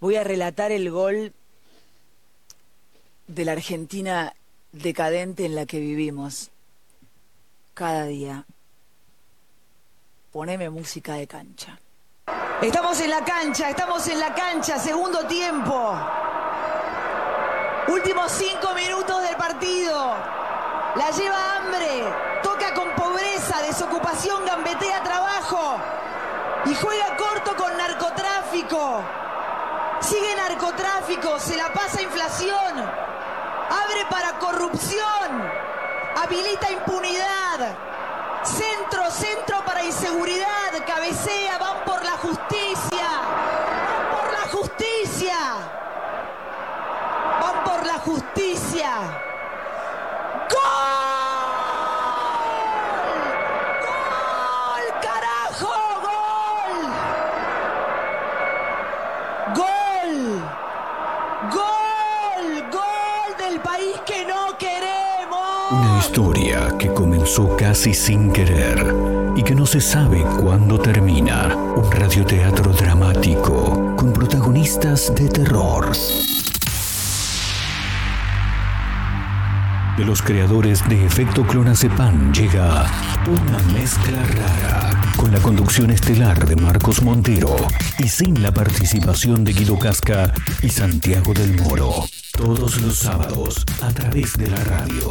Voy a relatar el gol de la Argentina decadente en la que vivimos cada día. Poneme música de cancha. Estamos en la cancha, estamos en la cancha, segundo tiempo. Últimos cinco minutos del partido. La lleva hambre, toca con pobreza, desocupación, gambetea trabajo y juega corto con narcotráfico. Sigue narcotráfico, se la pasa inflación, abre para corrupción, habilita impunidad, centro, centro para inseguridad, cabecea, van por la justicia, van por la justicia, van por la justicia. ¡Gol! ¡Gol! ¡Carajo! ¡Gol! ¡Gol! ¡Gol! ¡Gol del país que no queremos! Una historia que comenzó casi sin querer y que no se sabe cuándo termina. Un radioteatro dramático con protagonistas de terror. De los creadores de Efecto Clonazepam llega una mezcla rara con la conducción estelar de Marcos Montero y sin la participación de Guido Casca y Santiago del Moro. Todos los sábados a través de la radio.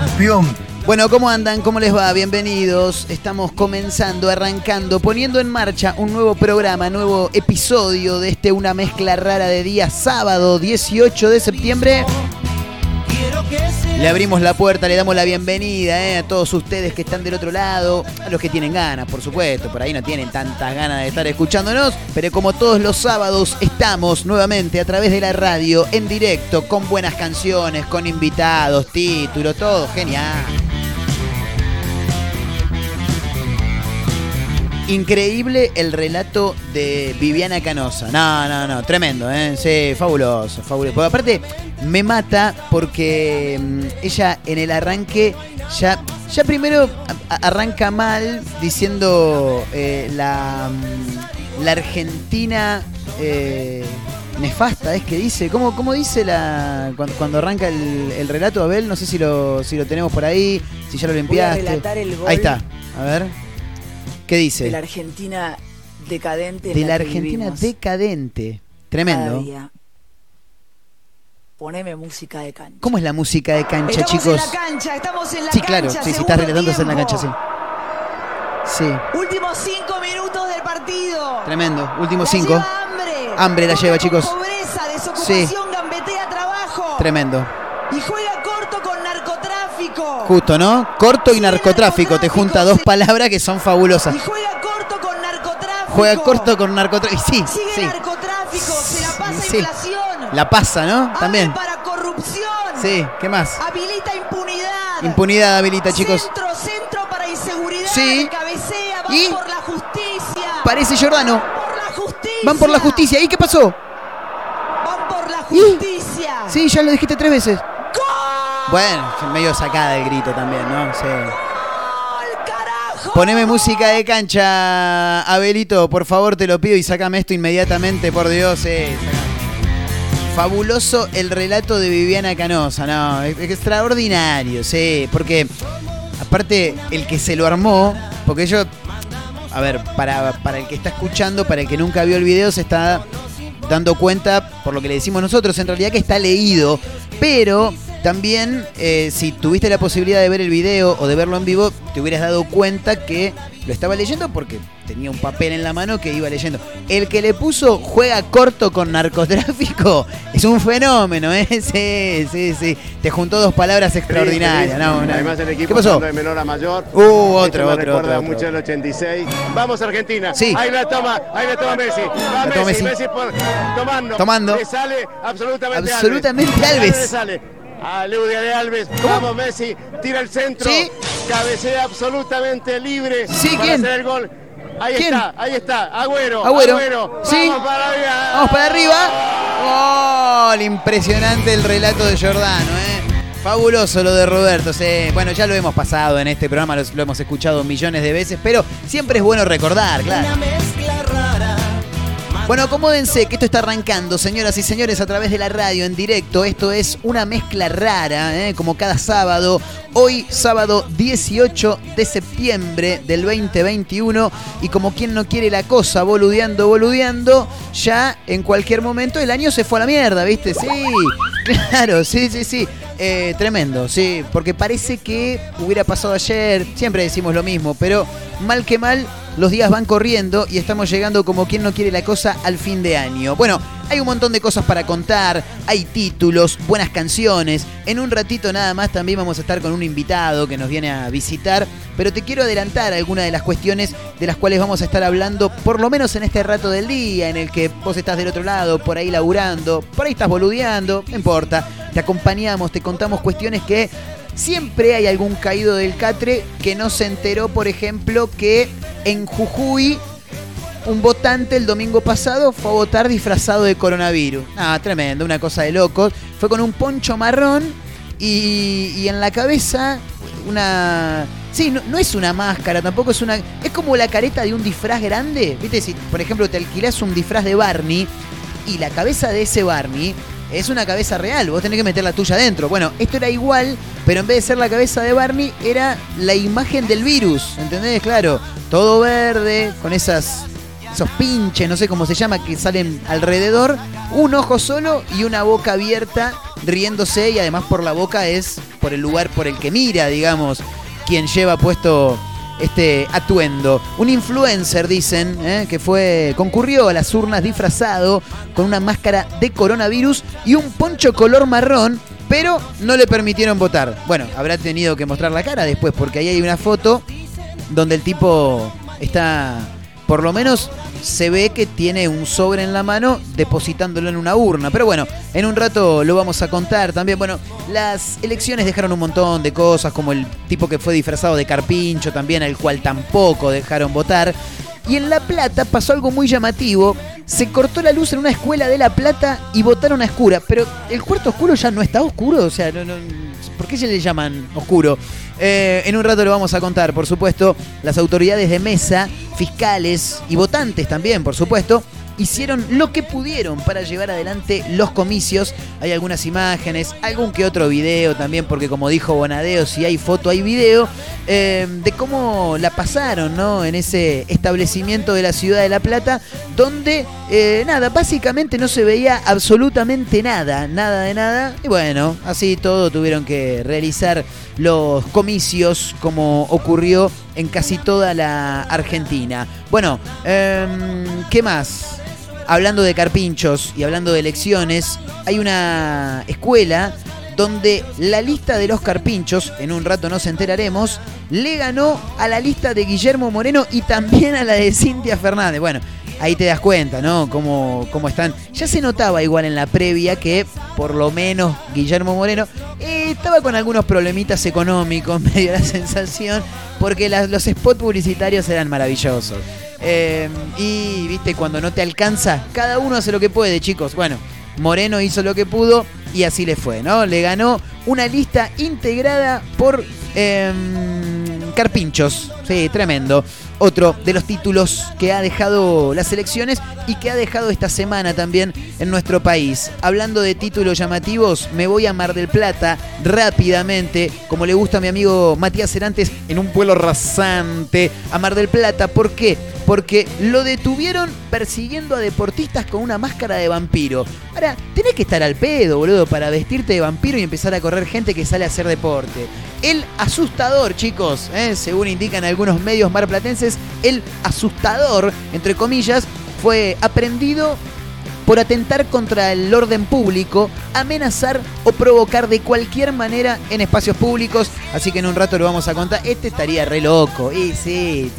Campeón. Bueno, ¿cómo andan? ¿Cómo les va? Bienvenidos. Estamos comenzando, arrancando, poniendo en marcha un nuevo programa, nuevo episodio de este Una Mezcla Rara de día sábado 18 de septiembre. Le abrimos la puerta, le damos la bienvenida eh, a todos ustedes que están del otro lado, a los que tienen ganas, por supuesto, por ahí no tienen tantas ganas de estar escuchándonos, pero como todos los sábados estamos nuevamente a través de la radio, en directo, con buenas canciones, con invitados, títulos, todo genial. Increíble el relato de Viviana Canosa. No, no, no, tremendo, ¿eh? Sí, fabuloso, fabuloso. Porque aparte me mata porque mm, ella en el arranque ya, ya primero arranca mal diciendo eh, la, mm, la Argentina eh, nefasta, es que dice. ¿Cómo, cómo dice la cuando, cuando arranca el, el relato, Abel? No sé si lo, si lo tenemos por ahí, si ya lo Voy a limpiaste. relatar el gol Ahí está, a ver. ¿Qué dice? de la Argentina decadente. en de la Argentina decadente. Tremendo. Poneme música de cancha. ¿Cómo es la música de cancha, estamos chicos? en la cancha, estamos en la Sí, cancha. claro, sí, si estás relatando es en la cancha, sí. Sí, Últimos cinco minutos del partido. tremendo. Últimos La cinco. lleva hambre, Hambre la lleva, chicos. Pobreza, desocupación, gambetea trabajo. Tremendo. Y juega. Justo, ¿no? Corto y narcotráfico. Te junta dos palabras que son fabulosas. Y juega corto con narcotráfico. Juega corto con narcotráfico. Sí, Sigue sí. narcotráfico, se la pasa Sí. inflación. La pasa, ¿no? Abre También. para corrupción. Sí, ¿qué más? Habilita impunidad. Impunidad habilita, chicos. Centro, centro para inseguridad. Sí. Cabecea, van ¿Y? por la justicia. Parece Giordano. Por la justicia. Van por la justicia. ¿Y qué pasó? Van por la ¿Y? justicia. Sí, ya lo dijiste tres veces. Bueno, medio sacada el grito también, ¿no? Sí. Poneme música de cancha, Abelito, por favor, te lo pido y sácame esto inmediatamente, por Dios. eh. Fabuloso el relato de Viviana Canosa, no, extraordinario, sí, porque aparte el que se lo armó, porque yo, a ver, para, para el que está escuchando, para el que nunca vio el video, se está dando cuenta, por lo que le decimos nosotros, en realidad que está leído, pero también eh, si tuviste la posibilidad de ver el video o de verlo en vivo, te hubieras dado cuenta que lo estaba leyendo porque tenía un papel en la mano que iba leyendo. El que le puso juega corto con narcotráfico es un fenómeno, ¿eh? Sí, sí, sí. Te juntó dos palabras extraordinarias. No, no. Además el equipo ¿Qué pasó? pasando de menor a mayor. Uh, otro, me otro, recuerda otro, mucho el 86. Vamos Argentina. Sí. Ahí la toma, ahí la toma Messi. Va Messi, Messi. Por- tomando. Tomando. Le sale absolutamente Absolutamente Alves. Le sale. A Ludia de Alves, ¿Cómo? vamos Messi, tira el centro, Sí. cabecea absolutamente libre Sí, para ¿quién? hacer el gol. Ahí ¿Quién? está, ahí está, Agüero, Agüero. Sí. vamos para arriba. Vamos para arriba. Gol. Impresionante el relato de Giordano, ¿eh? Fabuloso lo de Roberto. sí. Bueno, ya lo hemos pasado en este programa, lo, lo hemos escuchado millones de veces, pero siempre es bueno recordar, claro. Una mezcla rara. Bueno, acomódense que esto está arrancando, señoras y señores, a través de la radio en directo. Esto es una mezcla rara, ¿eh? como cada sábado. Hoy, sábado 18 de septiembre del 2021. Y como quien no quiere la cosa, boludeando, boludeando, ya en cualquier momento el año se fue a la mierda, ¿viste? Sí, claro, sí, sí, sí. Eh, tremendo, sí, porque parece que hubiera pasado ayer. Siempre decimos lo mismo, pero mal que mal los días van corriendo y estamos llegando como quien no quiere la cosa al fin de año. Bueno, hay un montón de cosas para contar, hay títulos, buenas canciones. En un ratito nada más también vamos a estar con un invitado que nos viene a visitar, pero te quiero adelantar algunas de las cuestiones de las cuales vamos a estar hablando, por lo menos en este rato del día, en el que vos estás del otro lado, por ahí laburando, por ahí estás boludeando, no importa. Te acompañamos, te contamos cuestiones que Siempre hay algún caído del catre que no se enteró, por ejemplo, que en Jujuy un votante el domingo pasado fue a votar disfrazado de coronavirus. Ah, tremendo, una cosa de locos. Fue con un poncho marrón y, y en la cabeza una... Sí, no, es una máscara, tampoco es una... Es como la careta de un disfraz grande. Viste, si por ejemplo te alquilás un disfraz de Barney y la cabeza de ese Barney es una cabeza real, vos tenés que meter la tuya adentro. Bueno, esto era igual, pero en vez de ser la cabeza de Barney, era la imagen del virus, ¿entendés? Claro, todo verde, con esas esos pinches, no sé cómo se llama, que salen alrededor, un ojo solo y una boca abierta, riéndose, y además por la boca es por el lugar por el que mira, digamos, quien lleva puesto este atuendo. Un influencer, dicen, ¿eh? que fue concurrió a las urnas disfrazado con una máscara de coronavirus y un poncho color marrón, pero no le permitieron votar. Bueno, habrá tenido que mostrar la cara después, porque ahí hay una foto donde el tipo está, por lo menos se ve que tiene un sobre en la mano depositándolo en una urna. Pero bueno, en un rato lo vamos a contar también. Bueno, las elecciones dejaron un montón de cosas, como el tipo que fue disfrazado de carpincho también, al cual tampoco dejaron votar. Y en La Plata pasó algo muy llamativo. Se cortó la luz en una escuela de La Plata y votaron a oscura. Pero el cuarto oscuro ya no está oscuro. O sea, no, no- ¿por qué se le llaman oscuro? Eh, en un rato lo vamos a contar, por supuesto. Las autoridades de mesa, fiscales y votantes también, por supuesto, hicieron lo que pudieron para llevar adelante los comicios. Hay algunas imágenes, algún que otro video también, porque como dijo Bonadeo, si hay foto hay video, eh, de cómo la pasaron ¿no? en ese establecimiento de la ciudad de La Plata, donde eh, nada, básicamente no se veía absolutamente nada, nada de nada. Y bueno, así todo tuvieron que realizar los comicios como ocurrió en casi toda la Argentina. Bueno, em, ¿qué más? Hablando de carpinchos y hablando de elecciones, hay una escuela donde la lista de los carpinchos, en un rato nos enteraremos, le ganó a la lista de Guillermo Moreno y también a la de Cintia Fernández. Bueno, ahí te das cuenta, ¿no? Cómo, cómo están. Ya se notaba igual en la previa que, por lo menos, Guillermo Moreno estaba con algunos problemitas económicos, me dio la sensación, porque los spots publicitarios eran maravillosos. Eh, y, viste, cuando no te alcanza, cada uno hace lo que puede, chicos. Bueno, Moreno hizo lo que pudo y así le fue, ¿no? Le ganó una lista integrada por em, Carpinchos. Sí, tremendo. Otro de los títulos que ha dejado las elecciones y que ha dejado esta semana también en nuestro país. Hablando de títulos llamativos, me voy a Mar del Plata rápidamente, como le gusta a mi amigo Matías Cerantes, en un vuelo rasante a Mar del Plata. ¿Por qué? Porque lo detuvieron persiguiendo a deportistas con una máscara de vampiro. Ahora, tenés que estar al pedo, boludo, para vestirte de vampiro y empezar a correr gente que sale a hacer deporte. El asustador, chicos, ¿eh? según indican algunos medios marplatenses, el asustador, entre comillas, fue aprendido por atentar contra el orden público, amenazar o provocar de cualquier manera en espacios públicos. Así que en un rato lo vamos a contar. Este estaría re loco. Y sí.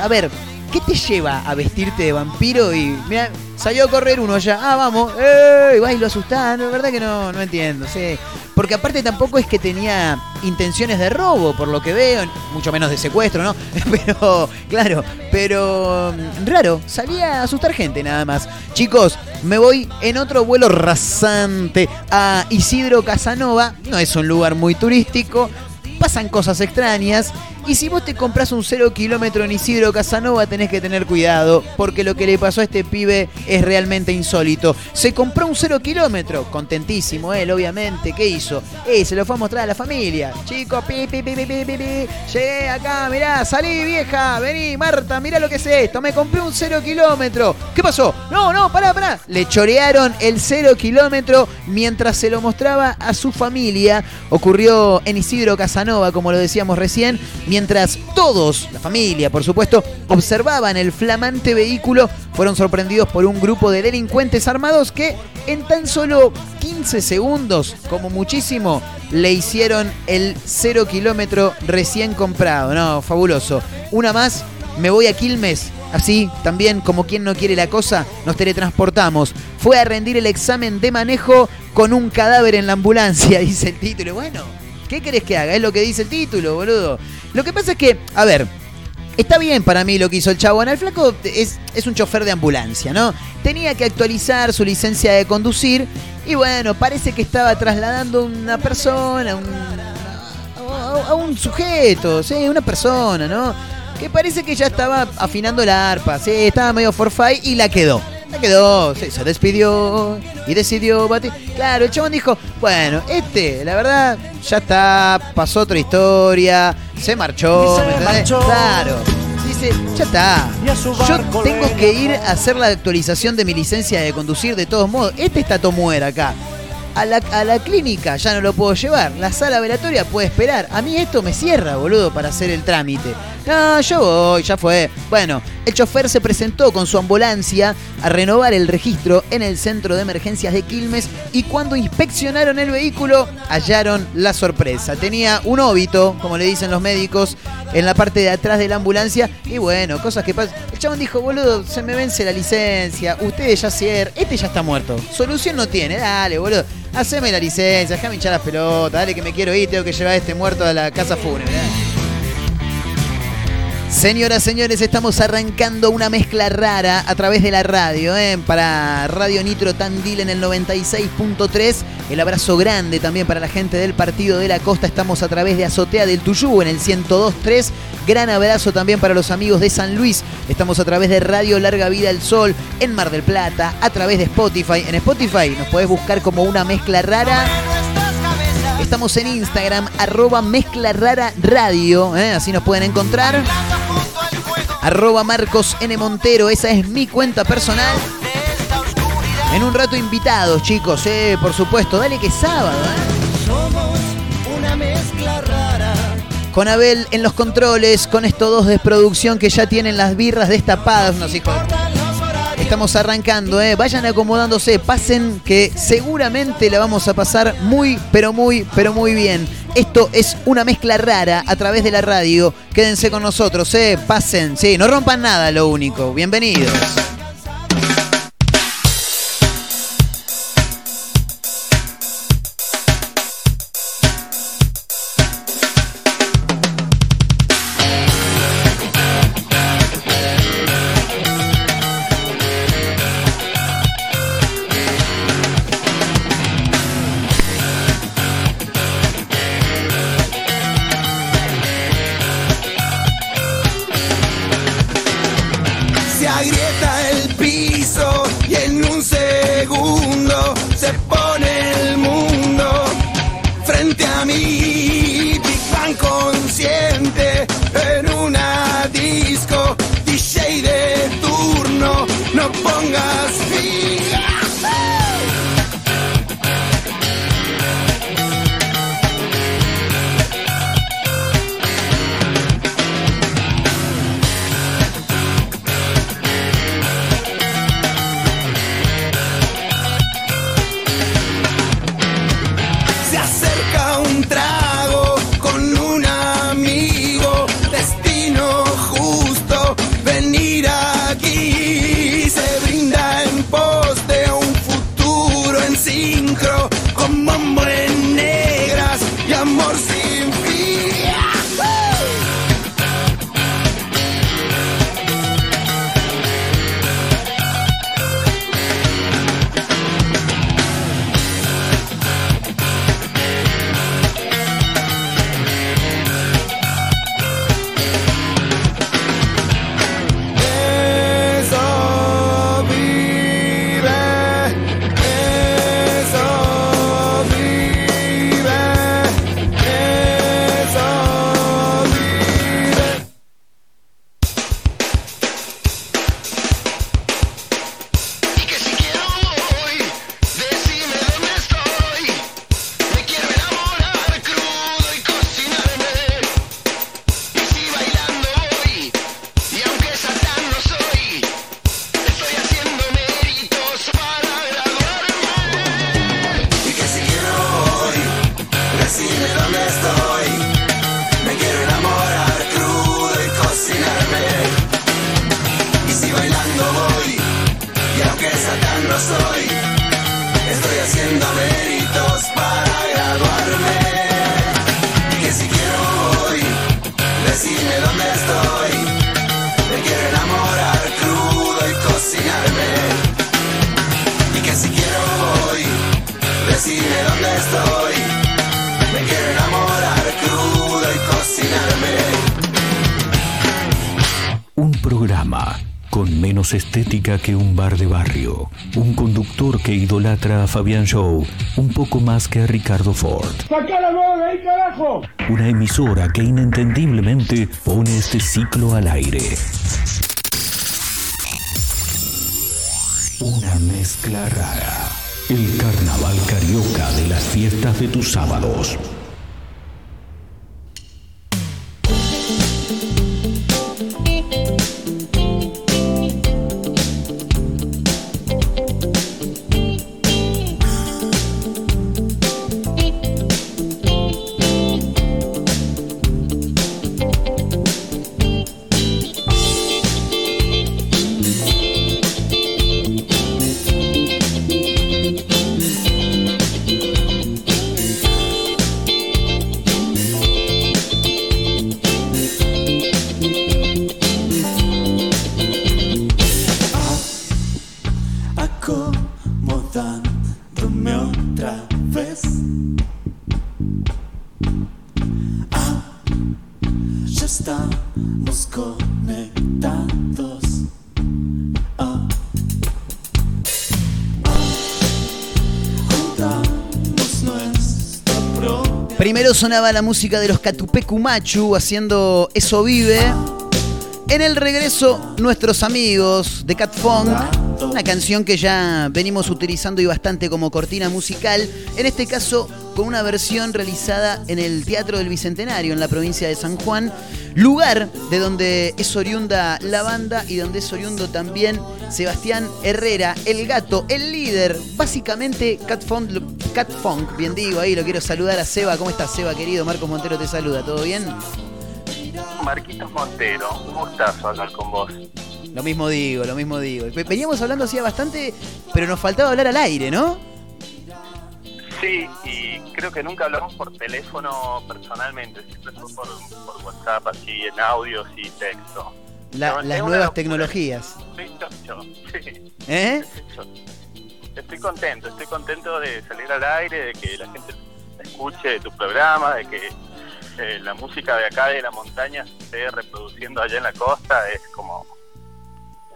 A ver, ¿qué te lleva a vestirte de vampiro y mira, salió a correr uno allá? Ah, vamos. ¡Eh! Vas y lo asustás. Verdad que no, no entiendo. Sí. Porque aparte tampoco es que tenía intenciones de robo, por lo que veo, mucho menos de secuestro, ¿no? Pero, claro, pero mm, raro, salía a asustar gente nada más. Chicos, me voy en otro vuelo rasante a Isidro Casanova, no es un lugar muy turístico, pasan cosas extrañas. Y si vos te compras un cero kilómetro en Isidro Casanova, tenés que tener cuidado, porque lo que le pasó a este pibe es realmente insólito. Se compró un cero kilómetro, contentísimo él, obviamente. ¿Qué hizo? Eh, se lo fue a mostrar a la familia. Chicos, pi, pi, pi, pi, pi, pi, pi. Llegué acá, mirá, salí vieja, vení, Marta, mirá lo que es esto. Me compré un cero kilómetro. ¿Qué pasó? No, no, pará, pará. Le chorearon el cero kilómetro mientras se lo mostraba a su familia. Ocurrió en Isidro Casanova, como lo decíamos recién mientras todos, la familia por supuesto, observaban el flamante vehículo, fueron sorprendidos por un grupo de delincuentes armados que en tan solo 15 segundos, como muchísimo, le hicieron el cero kilómetro recién comprado. No, fabuloso. Una más, me voy a Quilmes. Así, también como quien no quiere la cosa, nos teletransportamos. Fue a rendir el examen de manejo con un cadáver en la ambulancia, dice el título. Bueno, ¿Qué querés que haga? Es lo que dice el título, boludo. Lo que pasa es que, a ver, está bien para mí lo que hizo el chabón. El flaco es, es un chofer de ambulancia, ¿no? Tenía que actualizar su licencia de conducir y bueno, parece que estaba trasladando una persona, un, a, a un sujeto, sí, una persona, ¿no? Que parece que ya estaba afinando la arpa, sí, estaba medio forfait y la quedó. La quedó, se despidió y decidió batir. Claro, el chabón dijo, bueno, este, la verdad, ya está, pasó otra historia, se marchó, se ¿me entendés? marchó. Claro. Dice, ya está. Yo tengo que ir a hacer la actualización de mi licencia de conducir de todos modos. Este está Tomuera acá. A la, a la clínica ya no lo puedo llevar. La sala velatoria puede esperar. A mí esto me cierra, boludo, para hacer el trámite. No, yo voy, ya fue. Bueno, el chofer se presentó con su ambulancia a renovar el registro en el centro de emergencias de Quilmes y cuando inspeccionaron el vehículo hallaron la sorpresa. Tenía un óbito, como le dicen los médicos, en la parte de atrás de la ambulancia y bueno, cosas que pasan. El chabón dijo, boludo, se me vence la licencia, ustedes ya cierran, este ya está muerto. Solución no tiene, dale, boludo. Haceme la licencia, déjame hinchar las pelotas, dale que me quiero ir, tengo que llevar a este muerto a la casa fúnebre. Señoras, señores, estamos arrancando una mezcla rara a través de la radio, ¿eh? para Radio Nitro Tandil en el 96.3. El abrazo grande también para la gente del Partido de la Costa. Estamos a través de Azotea del Tuyú en el 102.3. Gran abrazo también para los amigos de San Luis. Estamos a través de Radio Larga Vida al Sol en Mar del Plata, a través de Spotify. En Spotify nos podés buscar como una mezcla rara. Estamos en Instagram, arroba mezcla rara radio, ¿eh? así nos pueden encontrar. Arroba Marcos N. Montero, esa es mi cuenta personal. En un rato invitados, chicos, eh, por supuesto. Dale que sábado. Somos una mezcla rara. Con Abel en los controles, con estos dos de producción que ya tienen las birras destapadas, unos hijos. Estamos arrancando, ¿eh? vayan acomodándose, pasen que seguramente la vamos a pasar muy, pero muy, pero muy bien. Esto es una mezcla rara a través de la radio. Quédense con nosotros, ¿eh? pasen, sí, no rompan nada, lo único. Bienvenidos. sincro como hombre. Fabián Show, un poco más que a Ricardo Ford. ¡Saca la bola ahí, carajo! Una emisora que inentendiblemente pone este ciclo al aire. Una mezcla rara. El carnaval carioca de las fiestas de tus sábados. sonaba la música de los Catupecumachu haciendo Eso Vive. En el regreso, nuestros amigos de Catfunk una canción que ya venimos utilizando y bastante como cortina musical, en este caso con una versión realizada en el Teatro del Bicentenario en la provincia de San Juan, lugar de donde es oriunda la banda y donde es oriundo también Sebastián Herrera, el gato, el líder, básicamente Cat Funk Cat Funk, bien digo, ahí lo quiero saludar a Seba. ¿Cómo estás, Seba, querido? Marcos Montero te saluda, ¿todo bien? Marquitos Montero, un gustazo hablar con vos. Lo mismo digo, lo mismo digo. Ve- Veníamos hablando hacía bastante, pero nos faltaba hablar al aire, ¿no? Sí, y creo que nunca hablamos por teléfono personalmente, siempre fue por, por WhatsApp, así en audios y texto. La- las nuevas tecnologías. Sí, ¿Eh? Estoy contento, estoy contento de salir al aire, de que la gente escuche tu programa, de que eh, la música de acá de la montaña se esté reproduciendo allá en la costa, es como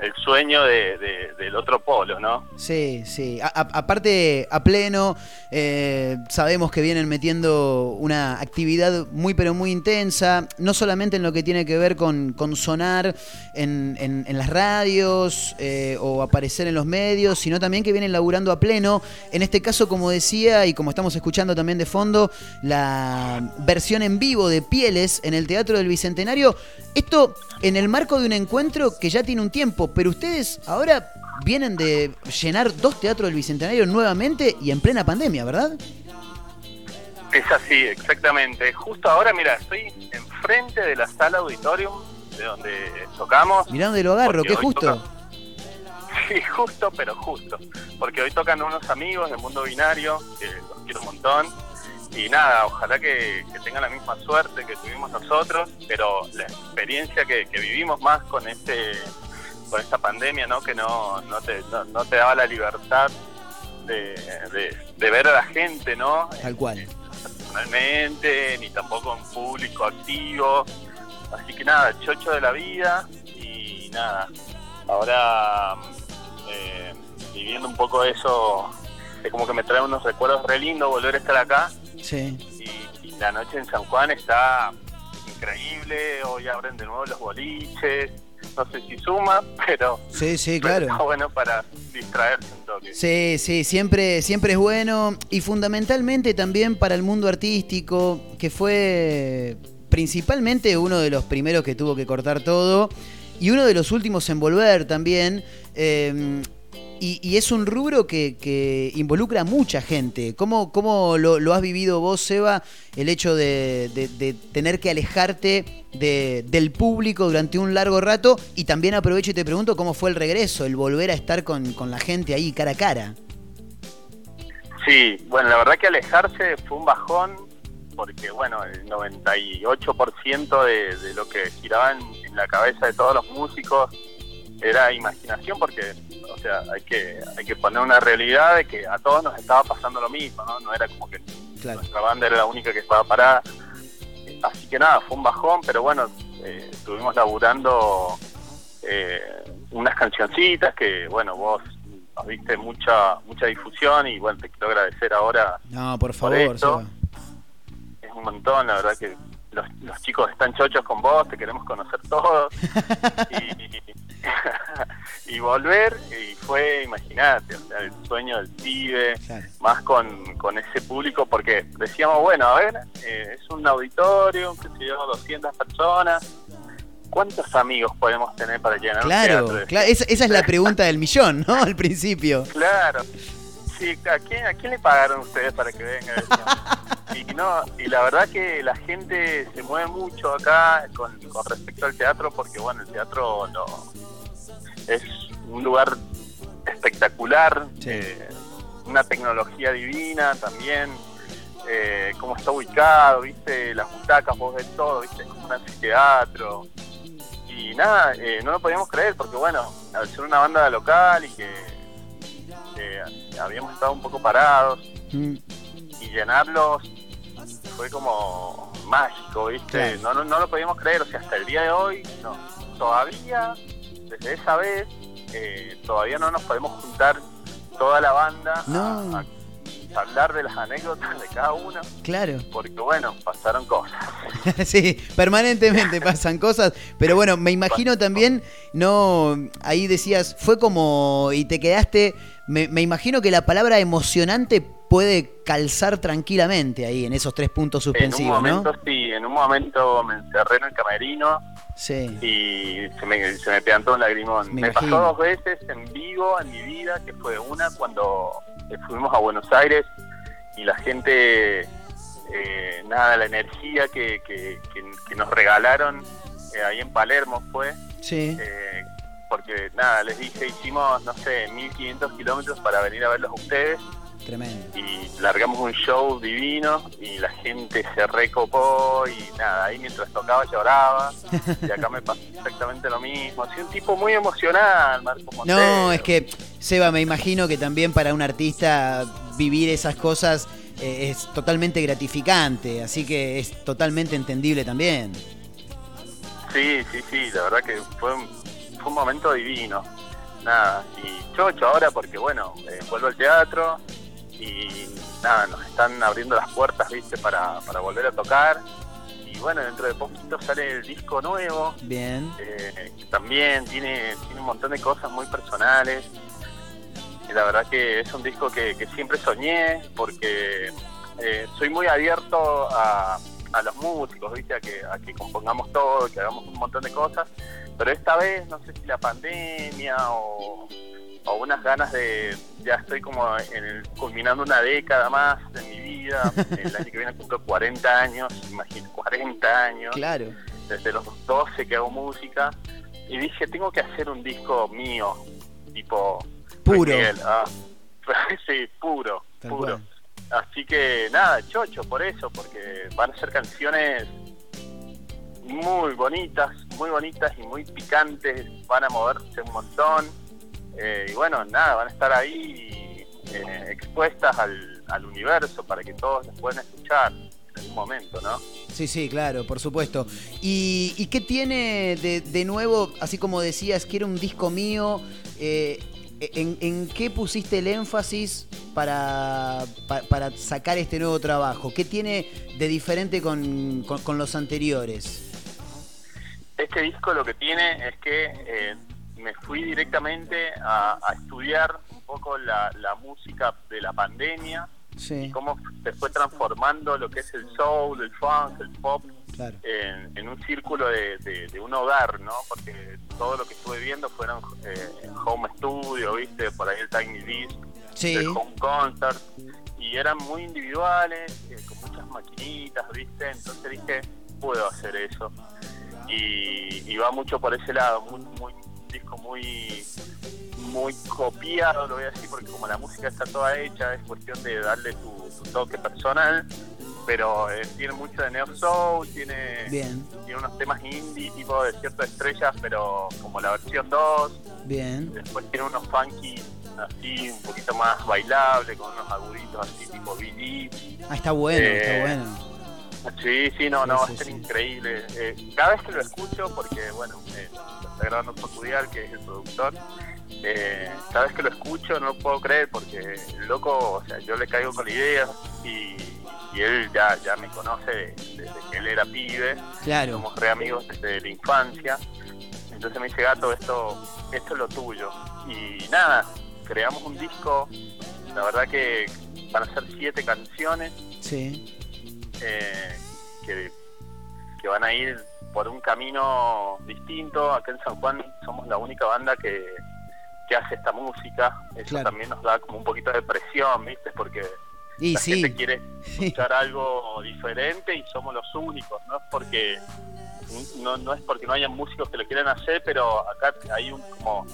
el sueño de- de- del otro polo, ¿no? Sí, sí. A- aparte, a pleno, eh, sabemos que vienen metiendo una actividad muy, pero muy intensa, no solamente en lo que tiene que ver con, con sonar en, en- en las radios eh, o aparecer en los medios, sino también que vienen laburando a pleno. En este caso, como decía, y como estamos escuchando también de fondo, la versión en vivo de Pieles en el Teatro del Bicentenario. Esto en el marco de un encuentro que ya tiene un tiempo, pero ustedes ahora vienen de llenar dos teatros del Bicentenario nuevamente y en plena pandemia, ¿verdad? Es así, exactamente. Justo ahora, mira, estoy enfrente de la sala auditorium de donde tocamos. Mirá dónde lo agarro, qué justo. toca- Sí, justo, pero justo. Porque hoy tocan unos amigos del mundo binario, que los quiero un montón. Y nada, ojalá que, que tengan la misma suerte que tuvimos nosotros, pero la experiencia que, que vivimos más con este con esta pandemia, ¿no? Que no, no, te, no, no te daba la libertad de, de- de ver a la gente, ¿no? Tal cual. personalmente, ni tampoco en público activo. Así que nada, chocho de la vida y nada. Ahora eh, viviendo un poco eso, es como que me trae unos recuerdos re lindos volver a estar acá. Sí. Y, y la noche en San Juan está increíble, hoy abren de nuevo los boliches. No sé si suma, pero, Sí, sí, claro. está bueno para distraerse un toque. Sí, sí, siempre, siempre es bueno y fundamentalmente también para el mundo artístico, que fue principalmente uno de los primeros que tuvo que cortar todo y uno de los últimos en volver también. eh, y, y es un rubro que, que involucra a mucha gente. ¿Cómo, cómo lo, lo has vivido vos, Seba, el hecho de, tener que alejarte de- del público durante un largo rato? Y también aprovecho y te pregunto cómo fue el regreso, el volver a estar con, con la gente ahí cara a cara. Sí, bueno, la verdad que alejarse fue un bajón porque, bueno, el 98% de, de lo que giraba en la cabeza de todos los músicos era imaginación porque, o sea, hay que hay que poner una realidad de que a todos nos estaba pasando lo mismo, ¿no? No era como que Claro. nuestra banda era la única que estaba parada. Así que nada, fue un bajón, pero bueno, eh, estuvimos laburando eh, unas cancioncitas que, bueno, vos nos diste mucha mucha difusión y bueno, te quiero agradecer ahora, No, por Por favor. Seba. es un montón, la verdad que los, los chicos están chochos con vos, te queremos conocer todos y, y volver y fue, imagínate, o sea, el sueño del pibe, Claro. más con, con ese público, porque decíamos, bueno, a ver, eh, es un auditorio, que se lleva 200 personas, ¿cuántos amigos podemos tener para llenar Claro, un teatro? claro, esa, esa es la pregunta del millón, ¿no? Al principio. Claro. Sí, ¿a quién, ¿a quién le pagaron ustedes para que venga? y no, y la verdad que la gente se mueve mucho acá con, con respecto al teatro, porque bueno, el teatro lo- es un lugar espectacular, Sí. eh, una tecnología divina también, eh, cómo está ubicado, viste, las butacas, vos ves todo, viste, es como un anfiteatro. Y nada, eh, no lo podíamos creer, porque bueno, al ser una banda local y que que habíamos estado un poco parados Mm, y llenarlos fue como mágico, ¿viste? Claro. No, no, no lo podíamos creer, o sea, hasta el día de hoy, no. Todavía, desde esa vez, eh, todavía no nos podemos juntar toda la banda a- No. a, a hablar de las anécdotas de cada uno, Claro. porque bueno, pasaron cosas. sí, permanentemente pasan cosas, pero bueno, me imagino también, no, ahí decías, fue como, y te quedaste, me, me imagino que la palabra emocionante puede calzar tranquilamente ahí en esos tres puntos En un suspensivos, momento, ¿no? sí, en un momento me encerré en el camerino Sí. y se me, se me pegantó un lagrimón. Me pasó dos veces en vivo en mi vida, que fue una cuando fuimos a Buenos Aires y la gente, eh, nada, la energía que, que- que- que nos regalaron eh, ahí en Palermo fue, Sí. eh, porque nada, les dije, hicimos, no sé, 1500 kilómetros para venir a verlos a ustedes Tremendo. y largamos un show divino y la gente se recopó y nada, ahí mientras tocaba lloraba y acá me pasó exactamente lo mismo. Soy un tipo muy emocional, Marco Montero. No, es que, Seba, me imagino que también para un artista vivir esas cosas eh, es totalmente gratificante, así que es totalmente entendible también. Sí, sí, sí, la verdad que fue un, fue un momento divino. Nada, y chocho ahora porque bueno, eh, vuelvo al teatro y nada, nos están abriendo las puertas, viste, para, para volver a tocar. Y bueno, dentro de poquito sale el disco nuevo, Bien. eh, que también tiene, tiene un montón de cosas muy personales. Y la verdad que es un disco que, que siempre soñé porque eh, soy muy abierto a, a los músicos, ¿viste? A que, a que compongamos todo, que hagamos un montón de cosas. Pero esta vez, no sé si la pandemia o, o unas ganas de. Ya estoy como en el- culminando una década más de mi vida. El año que viene cumplo 40 años, imagínate, 40 años Claro. desde los 12 que hago música y dije tengo que hacer un disco mío tipo Puro. Miguel, ah. sí puro puro así que nada chocho por eso porque van a ser canciones muy bonitas muy bonitas y muy picantes van a moverse un montón eh, y bueno nada van a estar ahí eh, expuestas al, universo para que todos las puedan escuchar en algún momento no Sí, sí, claro, por supuesto. ¿Y, y qué tiene de, de nuevo, así como decías, que era un disco mío? eh, en, en qué pusiste el énfasis para, pa- para sacar este nuevo trabajo? ¿Qué tiene de diferente con- con los anteriores? Este disco lo que tiene es que eh, me fui directamente a, a estudiar un poco la, la música de la pandemia Sí, y cómo se fue transformando lo que es el soul, el funk, el pop claro. en, en un círculo de, de- de un hogar, ¿no? Porque todo lo que estuve viendo fueron eh, home studio, ¿viste? Por ahí el Tiny Disc, Sí, el home concert y eran muy individuales, eh, con muchas maquinitas, ¿viste? Entonces dije, puedo hacer eso. Y, y va mucho por ese lado, muy, muy, un disco muy muy copiado, lo voy a decir, porque como la música está toda hecha, es cuestión de darle tu, tu toque personal, pero eh, tiene mucho de neo soul, tiene, bien, tiene unos temas indie, tipo de ciertas estrellas, pero como la versión 2, bien. Después tiene unos funky así, un poquito más bailable, con unos aguditos así tipo BD. Ah, está bueno, Eh, está bueno. Sí, sí, no, no, Sí, va a ser increíble. Eh, cada vez que lo escucho, porque bueno, eh, está grabando Vidal, que es el productor, eh, cada vez que lo escucho no lo puedo creer, porque el loco, o sea, yo le caigo con ideas y, y él ya, ya me conoce de- desde que él era pibe Claro, somos re amigos desde la infancia. Entonces me dice, gato, esto, esto es lo tuyo. Y nada, creamos un disco, la verdad que van a ser siete canciones sí, eh, que, que van a ir por un camino distinto. Acá en San Juan somos la única banda que, que hace esta música. Eso Claro. también nos da como un poquito de presión, ¿viste? Porque y la sí, gente quiere escuchar algo diferente y somos los únicos, no es porque no, no es porque no haya músicos que lo quieran hacer, pero acá hay un como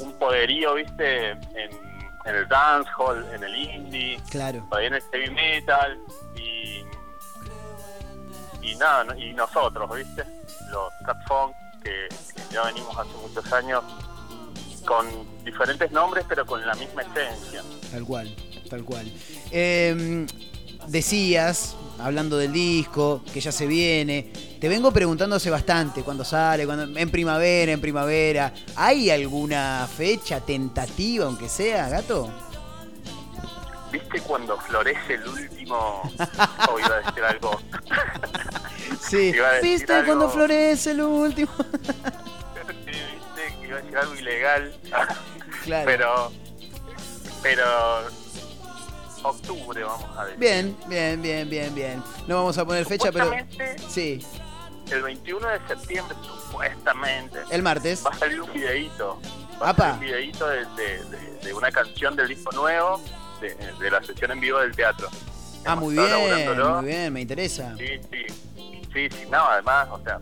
un poderío, viste, en, en el dancehall, en el indie, claro. ahí en el heavy metal y y nada, y nosotros, viste, los Cat Funk que, que ya venimos hace muchos años con diferentes nombres pero con la misma esencia. Tal cual, tal cual. Eh, decías, hablando del disco, que ya se viene. Te vengo preguntando hace bastante, cuándo sale, cuando, en primavera, en primavera. ¿Hay alguna fecha tentativa, aunque sea, gato? ¿Viste cuando florece el último? O iba a decir algo. Sí. ¿Viste algo- cuando florece el último? Sí, ¿Viste que iba a decir algo ilegal? claro. Pero, pero octubre, vamos a decir. Bien, bien, bien, bien, bien. No vamos a poner fecha, pero sí, el 21 de septiembre, supuestamente, el martes. va a salir un videíto. Va Apa. a salir un videíto de, de- de- de una canción del disco nuevo, de, de la sesión en vivo del teatro. Ah, Hemos muy bien, muy bien, me interesa. Sí, sí. Sí, sí, no, además, o sea,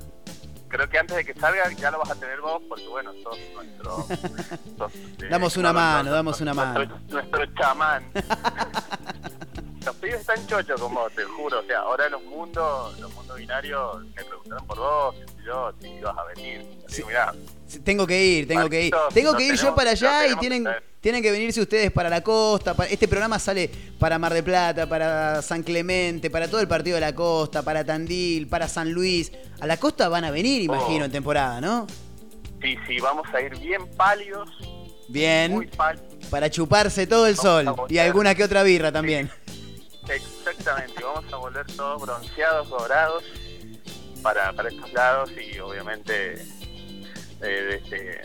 creo que antes de que salga ya lo vas a tener vos, porque bueno, sos nuestro. sos, eh, Damos una mano, damos una nuestro- mano. Nuestro chamán. Los pibes están chochos con vos, te juro. O sea, ahora los mundos, los mundos binarios me preguntaron por vos, sé yo, si ibas a venir. Así, Sí. mirá, Tengo que ir, tengo que ir. Tengo que ir yo para allá y tienen, que. Tienen que venirse ustedes para la costa. para- este programa sale para Mar de Plata, para San Clemente, para todo el partido de la costa, para Tandil, para San Luis. A la costa van a venir, imagino, Oh. en temporada, ¿no? sí, sí, vamos a ir bien pálidos, muy Bien, pálidos. para chuparse todo el Vamos sol y alguna que otra birra también. Exactamente, vamos a volver todos bronceados, dorados para, para estos lados y obviamente eh, este,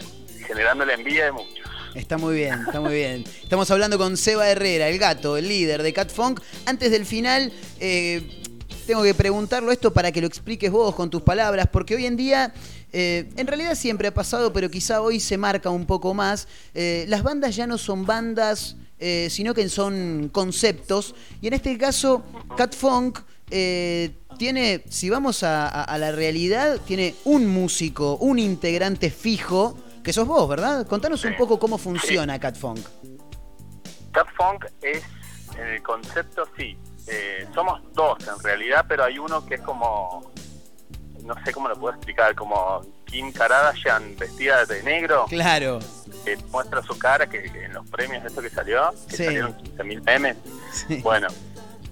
generando la envidia de muchos. Está muy bien, está muy bien. Estamos hablando con Seba Herrera, el gato, el líder de Cat Funk. Antes del final, eh, tengo que preguntarlo esto para que lo expliques vos con tus palabras, porque hoy en día, eh, en realidad siempre ha pasado, pero quizá hoy se marca un poco más. eh, las bandas ya no son bandas, sino que son conceptos. Y en este caso, Cat Funk. tiene, si vamos a- a la realidad, tiene un músico, un integrante fijo, que sos vos, ¿verdad? Contanos un Sí. poco cómo funciona Cat Funk. Cat Funk es, en el concepto sí, eh, somos dos en realidad, pero hay uno que es como, no sé cómo lo puedo explicar, como Kim Kardashian vestida de negro, Claro. que muestra su cara, que en los premios esto que salió, que Sí. salieron 15.000 memes, Sí. Bueno,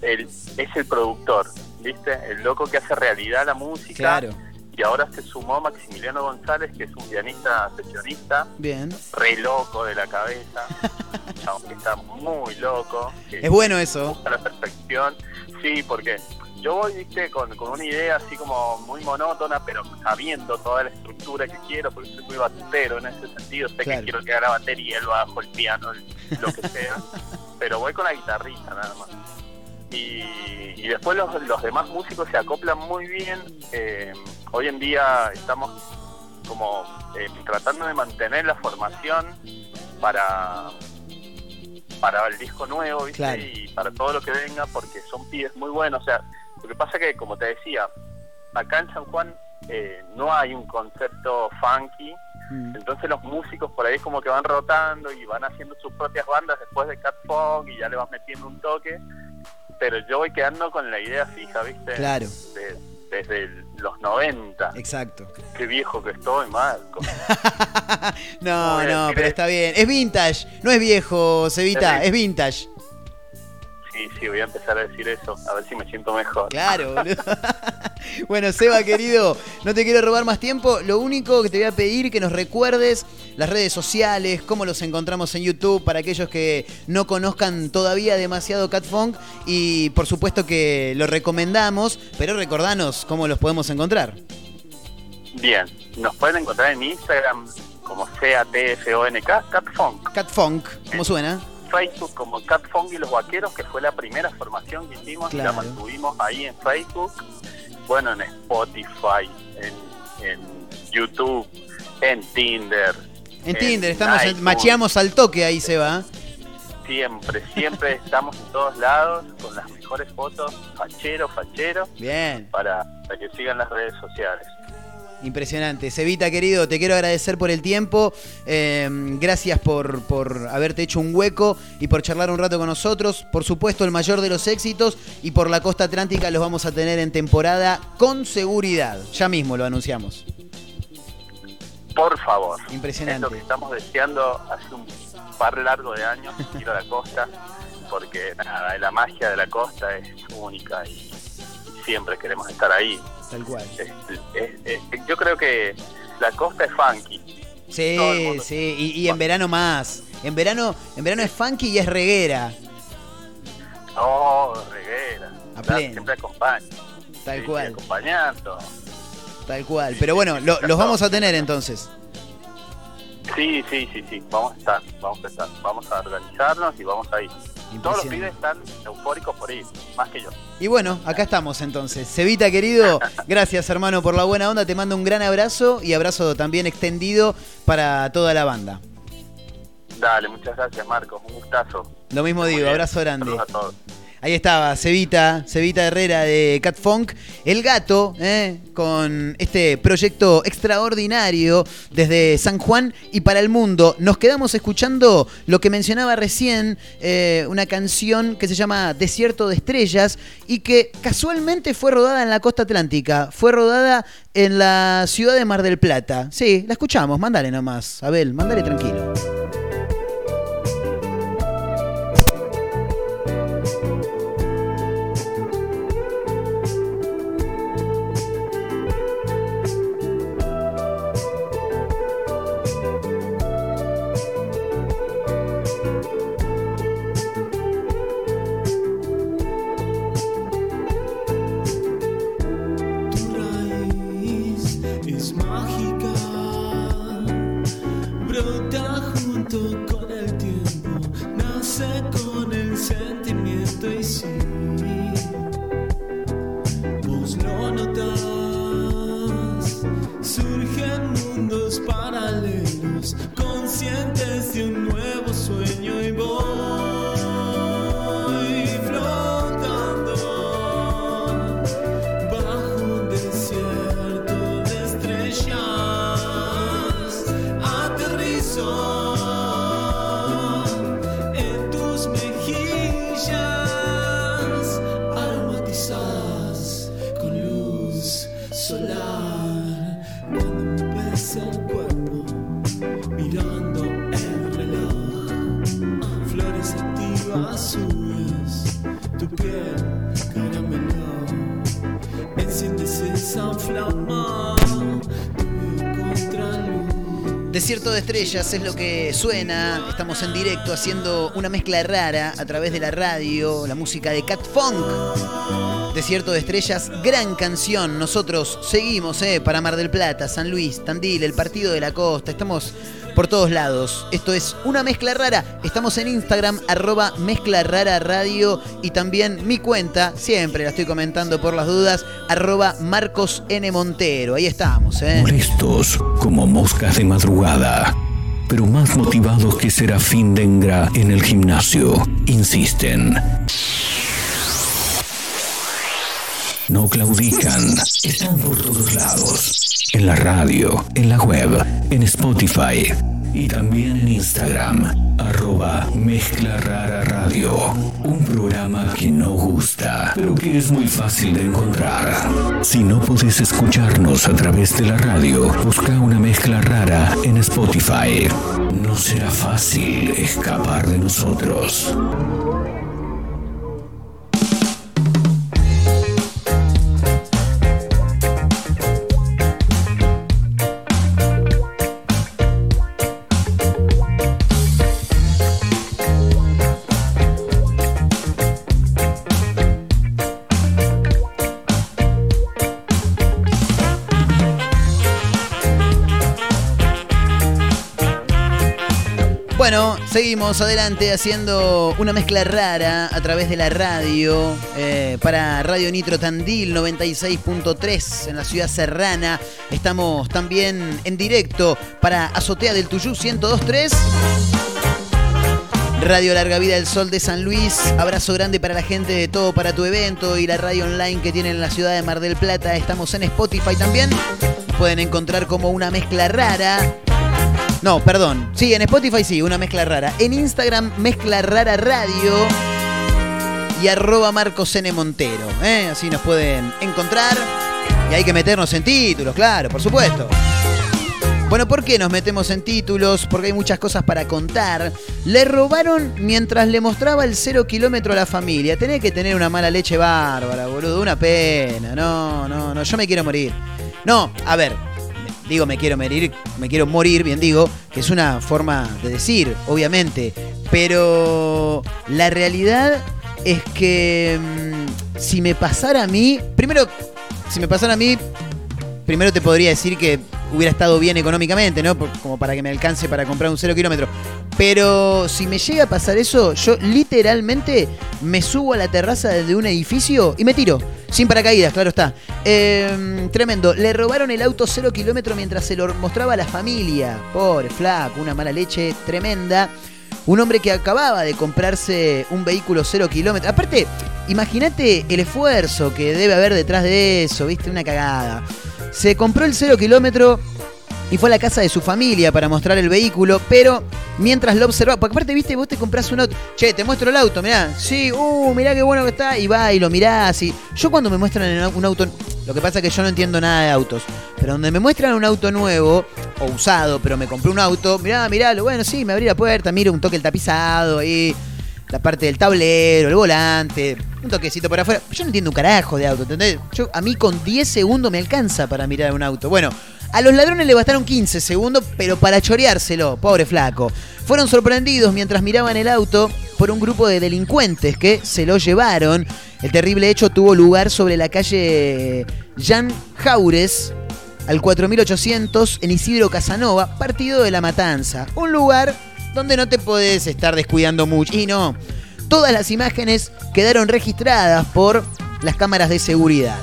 él es el productor, ¿viste? El loco que hace realidad la música. Claro. Y ahora se sumó Maximiliano González, que es un pianista sesionista, Bien. re loco de la cabeza. Chabón que está muy loco. Es bueno eso. busca la perfección. Sí, porque yo voy, viste, con, con una idea así como muy monótona, pero sabiendo toda la estructura que quiero, porque soy muy batutero en ese sentido. Sé Claro. que quiero que haga la batería, el bajo, el piano, el- lo que sea. pero voy con la guitarrista nada más. Y, y después los, los demás músicos se acoplan muy bien. Eh, hoy en día estamos como eh, tratando de mantener la formación para para el disco nuevo ¿viste? Claro. y para todo lo que venga porque son pibes muy buenos o sea lo que pasa que como te decía acá en San Juan eh, no hay un concepto funky Mm. entonces los músicos por ahí como que van rotando y van haciendo sus propias bandas después de Cat Funk y ya le vas metiendo un toque pero yo voy quedando con la idea fija viste Claro. De- desde los 90 Exacto. qué viejo que estoy Marco no, no, pero está bien. Es vintage. No es viejo, Cevita. Es Es vintage. sí sí voy a empezar a decir eso a ver si me siento mejor Claro, boludo. Bueno, Seba, querido, no te quiero robar más tiempo. Lo único que te voy a pedir que nos recuerdes las redes sociales, cómo los encontramos en YouTube para aquellos que no conozcan todavía demasiado Cat Funk. Y por supuesto que lo recomendamos, pero recordanos cómo los podemos encontrar. Bien, nos pueden encontrar en Instagram como CATFONK, Catfunk. Cat Funk, ¿cómo suena? Facebook como Catfunk y los Vaqueros, que fue la primera formación que hicimos y la Claro. mantuvimos ahí en Facebook. Bueno, en Spotify, en, en YouTube, en Tinder. En Tinder, estamos en- iTunes. macheamos al toque ahí, Seba. Siempre, siempre estamos en todos lados con las mejores fotos, fachero, fachero, Bien. para, para que sigan las redes sociales. Impresionante. Cevita, querido, te quiero agradecer por el tiempo. Eh, gracias por, por haberte hecho un hueco y por charlar un rato con nosotros. Por supuesto, el mayor de los éxitos y por la costa atlántica los vamos a tener en temporada con seguridad. Ya mismo lo anunciamos. Por favor. Impresionante. Es lo que estamos deseando hace un par largo de años, ir a la costa, porque nada, la magia de la costa es única y, y siempre queremos estar ahí. Tal cual. Yo creo que la costa es funky. Sí, sí. Y, y en verano más. En verano, en verano es funky y es reguera. Oh, reguera. A pleno. Siempre acompaña. Tal Sí, cual. Acompañando. Tal cual. Pero bueno, lo- los vamos a tener entonces. Sí, sí, sí, sí, vamos a estar, vamos a estar, vamos a organizarnos y vamos a ir. Todos los pibes están eufóricos por ir, más que yo. Y bueno, acá estamos entonces. Cevita, querido, gracias hermano por la buena onda. Te mando un gran abrazo y abrazo también extendido para toda la banda. Dale, muchas gracias Marcos, un gustazo. Lo mismo digo, abrazo grande. Saludos a todos. Ahí estaba, Cevita, Cevita Herrera de Cat Funk, el gato, ¿eh? con este proyecto extraordinario desde San Juan y para el mundo. Nos quedamos escuchando lo que mencionaba recién, eh, una canción que se llama Desierto de Estrellas y que casualmente fue rodada en la costa atlántica, fue rodada en la ciudad de Mar del Plata. Sí, la escuchamos, mándale nomás, Abel, mándale tranquilo. Estrellas es lo que suena. Estamos en directo haciendo una mezcla rara a través de la radio, la música de Cat Funk. Desierto de Estrellas, gran canción. Nosotros seguimos eh, para Mar del Plata, San Luis, Tandil, el Partido de la Costa. Estamos por todos lados. Esto es una mezcla rara. Estamos en Instagram, arroba mezcla rara radio. Y también mi cuenta, siempre la estoy comentando por las dudas, arroba Marcos N. Montero. Ahí estamos, ¿eh? Molestos como moscas de madrugada, pero más motivados que Serafín Dengra en el gimnasio, insisten. No claudican, están por todos lados, en la radio, en la web, en Spotify y también en Instagram, arroba Mezcla Rara Radio, un programa que no gusta, pero que es muy fácil de encontrar. Si no podés escucharnos a través de la radio, busca una mezcla rara en Spotify. No será fácil escapar de nosotros. Seguimos adelante haciendo una mezcla rara a través de la radio eh, para Radio Nitro Tandil 96.3 en la ciudad serrana. Estamos también en directo para Azotea del Tuyú 102.3. Radio Larga Vida del Sol de San Luis. Abrazo grande para la gente de todo para tu evento y la radio online que tienen en la ciudad de Mar del Plata. Estamos en Spotify también. Pueden encontrar como una mezcla rara. No, perdón. Sí, en Spotify sí, una mezcla rara. En Instagram, mezcla rara radio. Y arroba Marcos. Montero. ¿eh? Así nos pueden encontrar. Y hay que meternos en títulos, claro, por supuesto. Bueno, ¿por qué nos metemos en títulos? Porque hay muchas cosas para contar. Le robaron mientras le mostraba el cero kilómetro a la familia. Tenés que tener una mala leche bárbara, boludo. Una pena. No, no, no. Yo me quiero morir. No, a ver. Digo, me quiero morir, me quiero morir, bien digo, que es una forma de decir, obviamente. Pero la realidad es que mm, si me pasara a mí, primero, si me pasara a mí, primero te podría decir que hubiera estado bien económicamente, ¿no? Como para que me alcance para comprar un cero kilómetro. Pero si me llega a pasar eso, yo literalmente me subo a la terraza de un edificio y me tiro. Sin paracaídas, claro está. Eh, tremendo. Le robaron el auto cero kilómetro mientras se lo mostraba a la familia. Pobre, flaco, una mala leche tremenda. Un hombre que acababa de comprarse un vehículo cero kilómetro. Aparte, imagínate el esfuerzo que debe haber detrás de eso, ¿viste? Una cagada. Se compró el cero kilómetro y fue a la casa de su familia para mostrar el vehículo, pero mientras lo observaba, porque aparte, viste, vos te comprás un auto, che, te muestro el auto, mirá, sí, uh, mirá qué bueno que está, y va y lo mirás, y yo cuando me muestran un auto, lo que pasa es que yo no entiendo nada de autos, pero donde me muestran un auto nuevo, o usado, pero me compré un auto, mirá, mirá, bueno, sí, me abrí la puerta, miro un toque el tapizado, ahí, la parte del tablero, el volante, un toquecito por afuera. Yo no entiendo un carajo de auto, ¿entendés? Yo, a mí con 10 segundos me alcanza para mirar un auto. Bueno, a los ladrones le bastaron 15 segundos, pero para choreárselo, pobre flaco. Fueron sorprendidos mientras miraban el auto por un grupo de delincuentes que se lo llevaron. El terrible hecho tuvo lugar sobre la calle Jan Jaures, al 4800 en Isidro Casanova, partido de La Matanza. Un lugar donde no te podés estar descuidando mucho. Y no, todas las imágenes quedaron registradas por las cámaras de seguridad.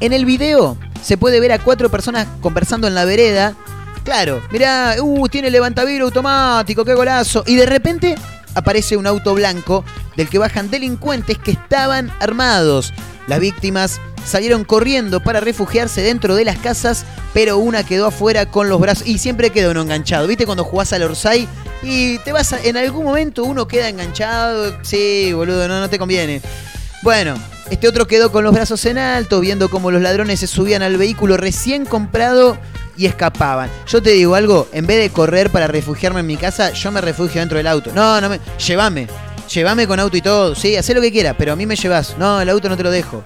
En el video se puede ver a cuatro personas conversando en la vereda. Claro, mirá, uh, tiene levantaviro automático, qué golazo. Y de repente aparece un auto blanco del que bajan delincuentes que estaban armados. Las víctimas salieron corriendo para refugiarse dentro de las casas, pero una quedó afuera con los brazos y siempre queda uno enganchado. ¿Viste cuando jugás al Orsay y te vas a, en algún momento uno queda enganchado? Sí, boludo, no, no te conviene. Bueno, este otro quedó con los brazos en alto, viendo cómo los ladrones se subían al vehículo recién comprado y escapaban. Yo te digo algo, en vez de correr para refugiarme en mi casa, yo me refugio dentro del auto. No, no me. Llévame. Llévame con auto y todo. Sí, hacé lo que quieras, pero a mí me llevas. No, el auto no te lo dejo.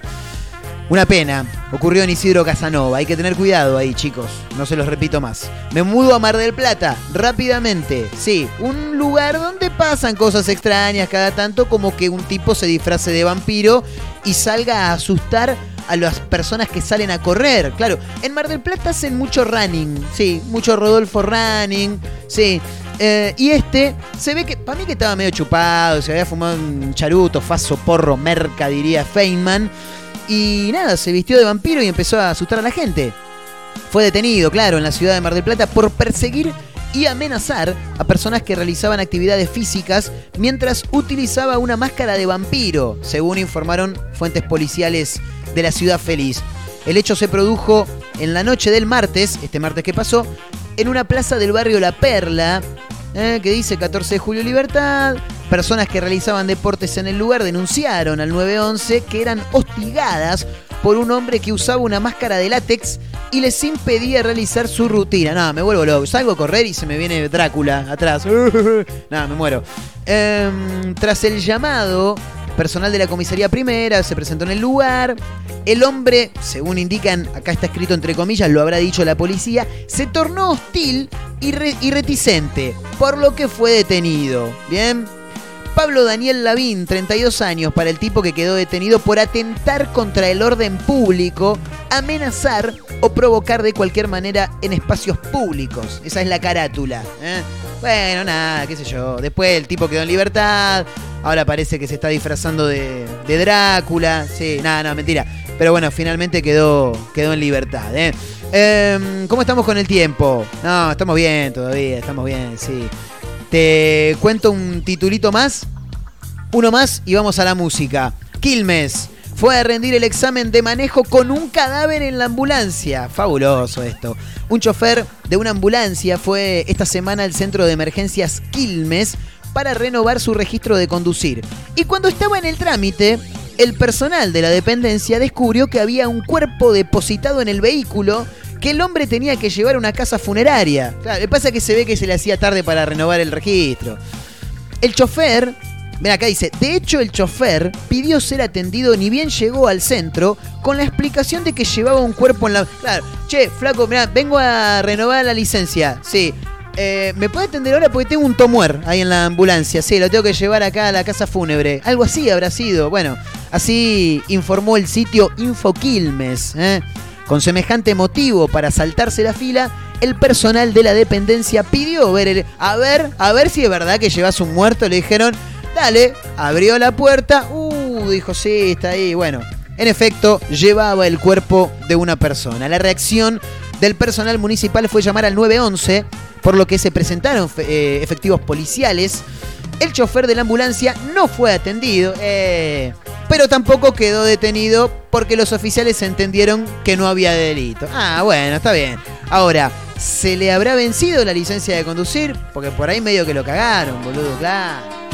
Una pena. Ocurrió en Isidro Casanova. Hay que tener cuidado ahí, chicos. No se los repito más. Me mudo a Mar del Plata. Rápidamente. Sí, un lugar donde pasan cosas extrañas cada tanto, como que un tipo se disfrace de vampiro y salga a asustar a las personas que salen a correr. Claro, en Mar del Plata hacen mucho running. Sí, mucho Rodolfo running. Sí. Eh, y este se ve que, para mí que estaba medio chupado, se había fumado un charuto, faso, porro, merca, diría Feynman. Y nada, se vistió de vampiro y empezó a asustar a la gente. Fue detenido, claro, en la ciudad de Mar del Plata por perseguir y amenazar a personas que realizaban actividades físicas mientras utilizaba una máscara de vampiro, según informaron fuentes policiales de la ciudad feliz. El hecho se produjo en la noche del martes, este martes que pasó, en una plaza del barrio La Perla, eh, que dice 14 de julio Libertad. Personas que realizaban deportes en el lugar denunciaron al 911 que eran hostigadas por un hombre que usaba una máscara de látex y les impedía realizar su rutina. No, me vuelvo loco. Salgo a correr y se me viene Drácula atrás. no, me muero. Em, tras el llamado, personal de la comisaría primera se presentó en el lugar. El hombre, según indican, acá está escrito entre comillas, lo habrá dicho la policía, se tornó hostil y, re- y reticente, por lo que fue detenido. Bien. Pablo Daniel Lavín, 32 años, para el tipo que quedó detenido por atentar contra el orden público, amenazar o provocar de cualquier manera en espacios públicos. Esa es la carátula. ¿eh? Bueno, nada, qué sé yo. Después el tipo quedó en libertad. Ahora parece que se está disfrazando de, Drácula. Sí, nada, no, mentira. Pero bueno, finalmente quedó, quedó en libertad. ¿eh? Em, ¿Cómo estamos con el tiempo? No, estamos bien todavía, estamos bien, sí. Te cuento un titulito más. Uno más y vamos a la música. Quilmes fue a rendir el examen de manejo con un cadáver en la ambulancia. Fabuloso esto. Un chofer de una ambulancia fue esta semana al centro de emergencias Quilmes para renovar su registro de conducir. Y cuando estaba en el trámite, el personal de la dependencia descubrió que había un cuerpo depositado en el vehículo que el hombre tenía que llevar una casa funeraria. Claro, le pasa que se ve que se le hacía tarde para renovar el registro. El chofer, ven acá dice, de hecho el chofer pidió ser atendido ni bien llegó al centro con la explicación de que llevaba un cuerpo en la... Claro, che, flaco, mirá, vengo a renovar la licencia. Sí. Eh, ¿Me puede atender ahora? Porque tengo un tomuer ahí en la ambulancia. Sí, lo tengo que llevar acá a la casa fúnebre. Algo así habrá sido. Bueno, así informó el sitio Infoquilmes. ¿eh? Con semejante motivo para saltarse la fila, el personal de la dependencia pidió ver a ver, a ver si es verdad que llevas un muerto, le dijeron, dale, abrió la puerta, uh, dijo, sí, está ahí, bueno. En efecto, llevaba el cuerpo de una persona. La reacción del personal municipal fue llamar al 911, por lo que se presentaron eh, efectivos policiales. El chofer de la ambulancia no fue atendido, eh, pero tampoco quedó detenido porque los oficiales entendieron que no había delito. Ah, bueno, está bien. Ahora, ¿se le habrá vencido la licencia de conducir? Porque por ahí medio que lo cagaron, boludo, claro.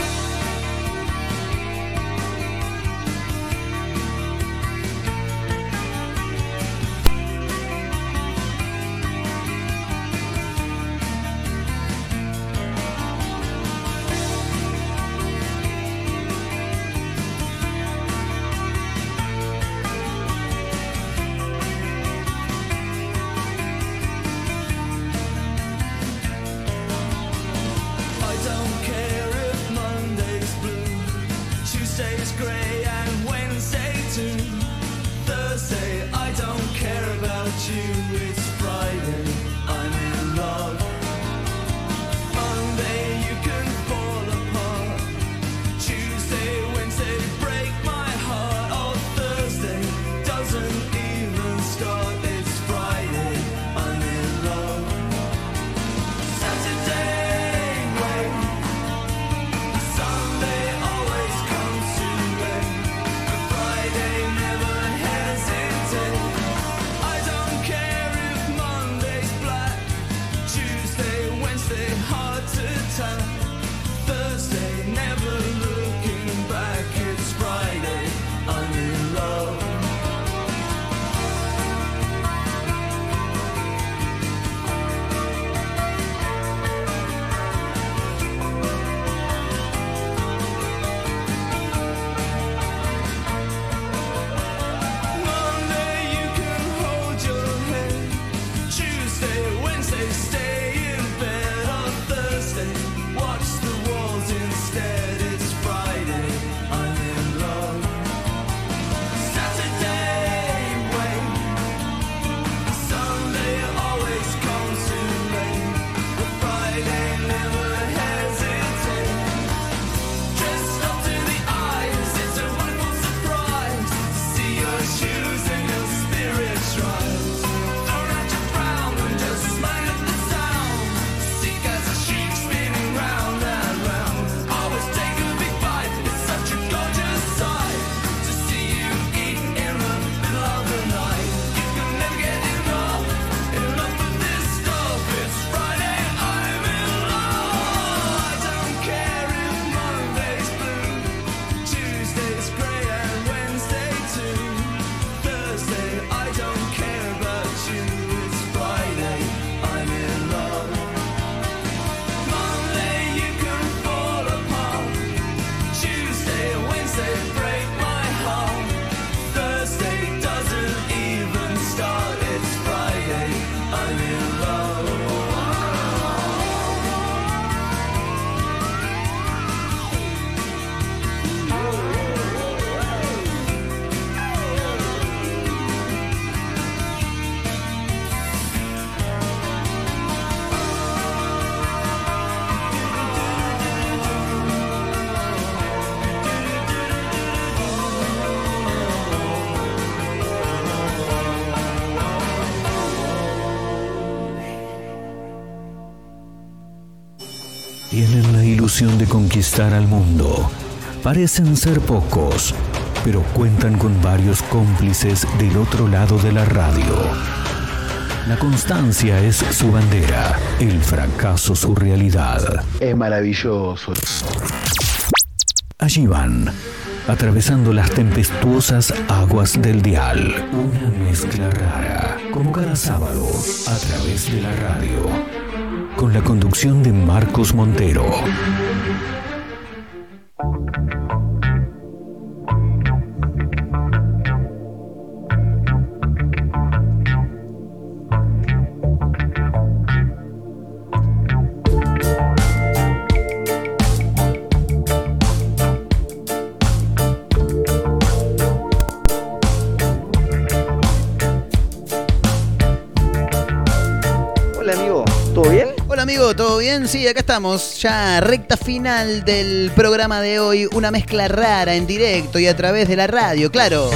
De conquistar al mundo. Parecen ser pocos, pero cuentan con varios cómplices del otro lado de la radio. La constancia es su bandera, el fracaso su realidad. Es maravilloso. Allí van, atravesando las tempestuosas aguas del dial. Una mezcla rara, como cada sábado, a través de la radio. Con la conducción de Marcos Montero. Amigo? ¿Todo bien? Sí, acá estamos. Ya recta final del programa de hoy. Una mezcla rara en directo y a través de la radio, claro.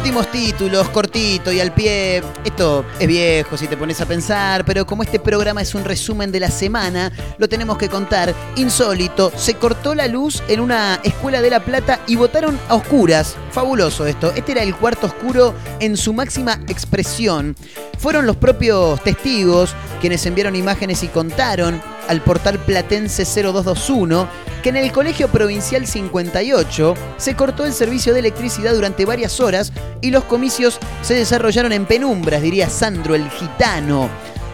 Últimos títulos, cortito y al pie. Esto es viejo si te pones a pensar, pero como este programa es un resumen de la semana, lo tenemos que contar. Insólito, se cortó la luz en una escuela de La Plata y votaron a oscuras. Fabuloso esto. Este era el cuarto oscuro en su máxima expresión. Fueron los propios testigos quienes enviaron imágenes y contaron al portal platense 0221 que en el Colegio Provincial 58 se cortó el servicio de electricidad durante varias horas y los comicios se desarrollaron en penumbras, diría Sandro el gitano.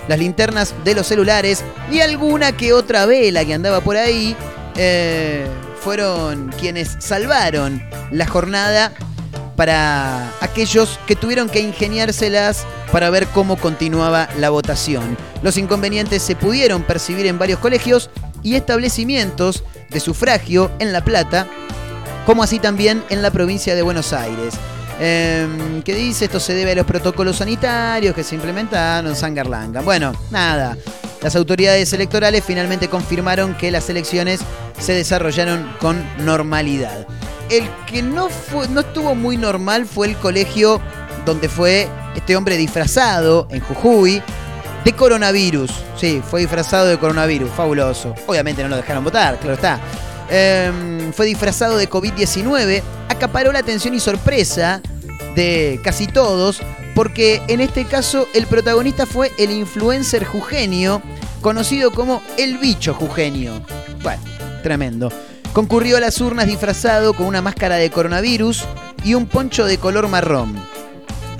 Las linternas de los celulares y alguna que otra vela que andaba por ahí eh, fueron quienes salvaron la jornada para aquellos que tuvieron que ingeniárselas para ver cómo continuaba la votación. Los inconvenientes se pudieron percibir en varios colegios y establecimientos de sufragio en La Plata, como así también en la provincia de Buenos Aires. Eh, ¿Qué dice? Esto se debe a los protocolos sanitarios que se implementaron en Sangarlanga. Bueno, nada. Las autoridades electorales finalmente confirmaron que las elecciones se desarrollaron con normalidad. El que no, fue, no estuvo muy normal fue el colegio donde fue este hombre disfrazado en Jujuy de coronavirus. Sí, fue disfrazado de coronavirus, fabuloso. Obviamente no lo dejaron votar, claro está. Em, fue disfrazado de COVID-19, acaparó la atención y sorpresa de casi todos, porque en este caso el protagonista fue el influencer jujeño, conocido como el bicho jujeño. Bueno, tremendo. Concurrió a las urnas disfrazado con una máscara de coronavirus y un poncho de color marrón.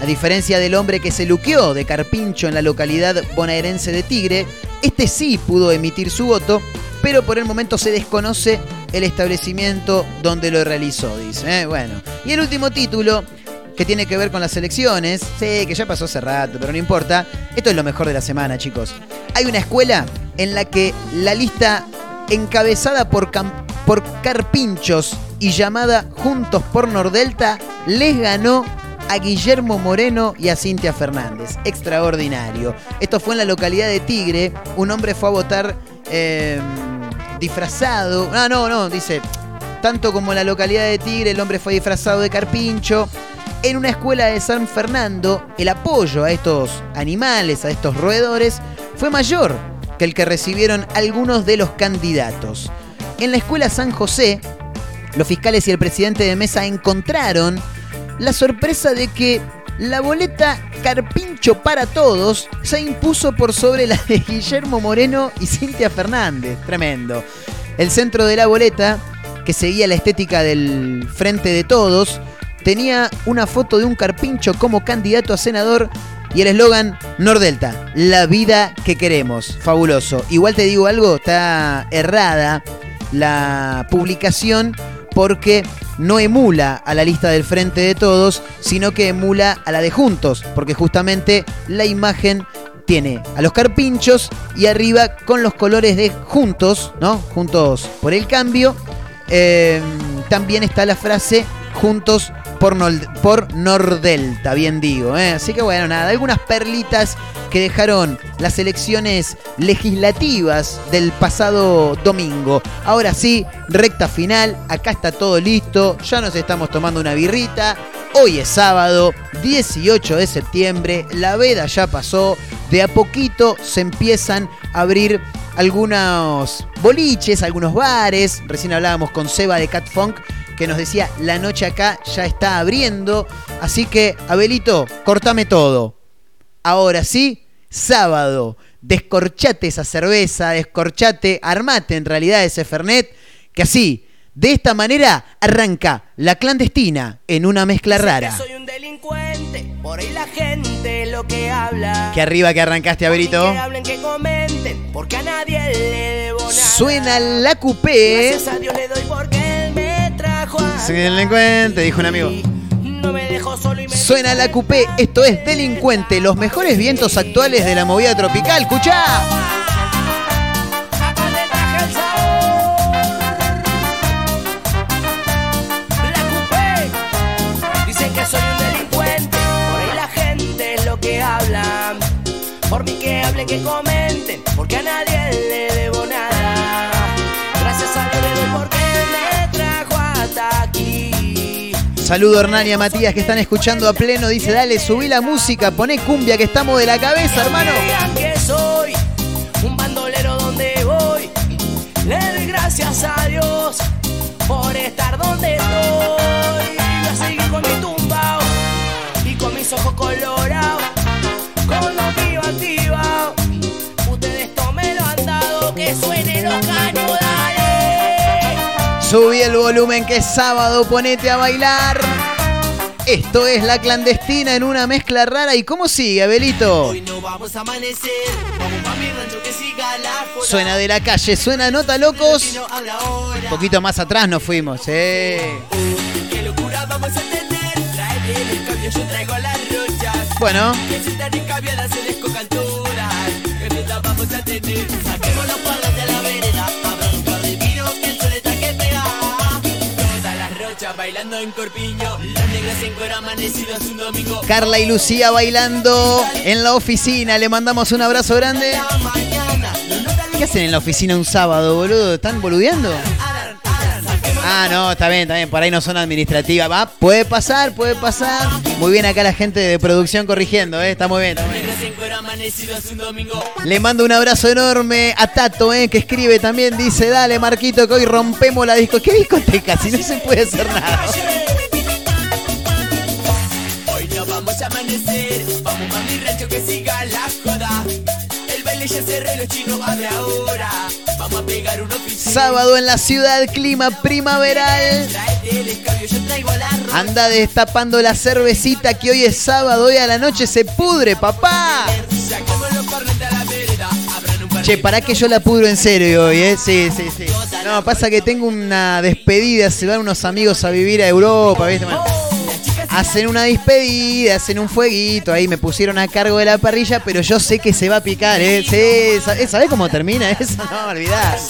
A diferencia del hombre que se luqueó de carpincho en la localidad bonaerense de Tigre, este sí pudo emitir su voto, pero por el momento se desconoce el establecimiento donde lo realizó, dice. ¿eh? Bueno, y el último título, que tiene que ver con las elecciones, sí, que ya pasó hace rato, pero no importa. Esto es lo mejor de la semana, chicos. Hay una escuela en la que la lista encabezada por, cam- por Carpinchos y llamada Juntos por Nordelta les ganó a Guillermo Moreno y a Cintia Fernández. Extraordinario. Esto fue en la localidad de Tigre. Un hombre fue a votar eh, disfrazado. Ah, no, no, dice. Tanto como en la localidad de Tigre, el hombre fue disfrazado de carpincho. En una escuela de San Fernando, el apoyo a estos animales, a estos roedores, fue mayor que el que recibieron algunos de los candidatos. En la escuela San José, los fiscales y el presidente de mesa encontraron la sorpresa de que la boleta Carpincho para todos se impuso por sobre la de Guillermo Moreno y Cintia Fernández. Tremendo. El centro de la boleta, que seguía la estética del Frente de Todos, tenía una foto de un Carpincho como candidato a senador y el eslogan Nordelta, la vida que queremos. Fabuloso. Igual te digo algo, está errada la publicación porque no emula a la lista del Frente de Todos, sino que emula a la de Juntos, porque justamente la imagen tiene a los carpinchos y arriba con los colores de Juntos, ¿no? Juntos por el cambio. eh, también está la frase Juntos por, por Nordelta, bien digo. ¿eh? Así que bueno, nada, algunas perlitas que dejaron las elecciones legislativas del pasado domingo. Ahora sí, recta final, acá está todo listo, ya nos estamos tomando una birrita. Hoy es sábado, 18 de septiembre, la veda ya pasó, de a poquito se empiezan a abrir algunos boliches, algunos bares. Recién hablábamos con Seba de Cat Funk que nos decía la noche acá ya está abriendo. Así que, Abelito, cortame todo. Ahora sí, sábado. Descorchate esa cerveza, descorchate, armate en realidad ese Fernet, que así, de esta manera, arranca la clandestina en una mezcla rara. Soy un delincuente, por ahí la gente lo que habla. Que arriba que arrancaste, Abelito. Que hablen, que comenten, porque a nadie le debo nada. Suena la coupé. Gracias a Dios le doy porque él me Soy delincuente, dijo un amigo. No me dejó solo y me Suena la coupé, esto es Delincuente, los mejores vientos actuales de la movida tropical. ¡Escuchá! Por ahí la gente es lo que habla. hablen, que comenten, porque a nadie le debo nada. Gracias a Dios le doy me aquí. Saludo Hernán y a Matías que están escuchando a pleno. Dice, dale, subí la música, poné cumbia que estamos de la cabeza, hermano. Que soy un bandolero donde voy. Le doy gracias a Dios por estar donde estoy. Subí el volumen que es sábado, ponete a bailar. Esto es La Clandestina en una mezcla rara. ¿Y cómo sigue, Abelito? Hoy no vamos a amanecer, vamos pa' mi rancho que siga la joda. Suena de la calle, suena Nota Locos. Un poquito más atrás nos fuimos, eh. qué locura vamos a tener. Trae el cambio, yo traigo las rochas. Bueno, Que si están cambiadas se les coca alturas. Que vamos a tener. Saquemos los Bailando en corpiño. Las negras en cuero amanecidas un domingo. Carla y Lucía bailando en la oficina. Le mandamos un abrazo grande. La ¿Qué hacen en la oficina un sábado, boludo? ¿Están boludeando? Ah, no, está bien, está bien. Por ahí no son administrativas. Va, puede pasar, puede pasar. Muy bien acá la gente de producción corrigiendo, ¿eh? Está muy bien. Le mando un abrazo enorme a Tato, ¿eh? Que escribe también. Dice, dale, Marquito, que hoy rompemos la disco. ¿Qué discoteca? Si no se puede hacer nada. Sábado en la ciudad, clima primaveral. Anda destapando la cervecita que hoy es sábado, hoy a la noche se pudre, papá. Che, para que yo la pudro en serio hoy, ¿eh? Sí, sí, sí. No, pasa que tengo una despedida, se van unos amigos a vivir a Europa, ¿viste? Hacen una despedida, hacen un fueguito, ahí me pusieron a cargo de la parrilla, pero yo sé que se va a picar, ¿eh? Sí, eh, ¿sabés cómo termina eso? No, olvidás.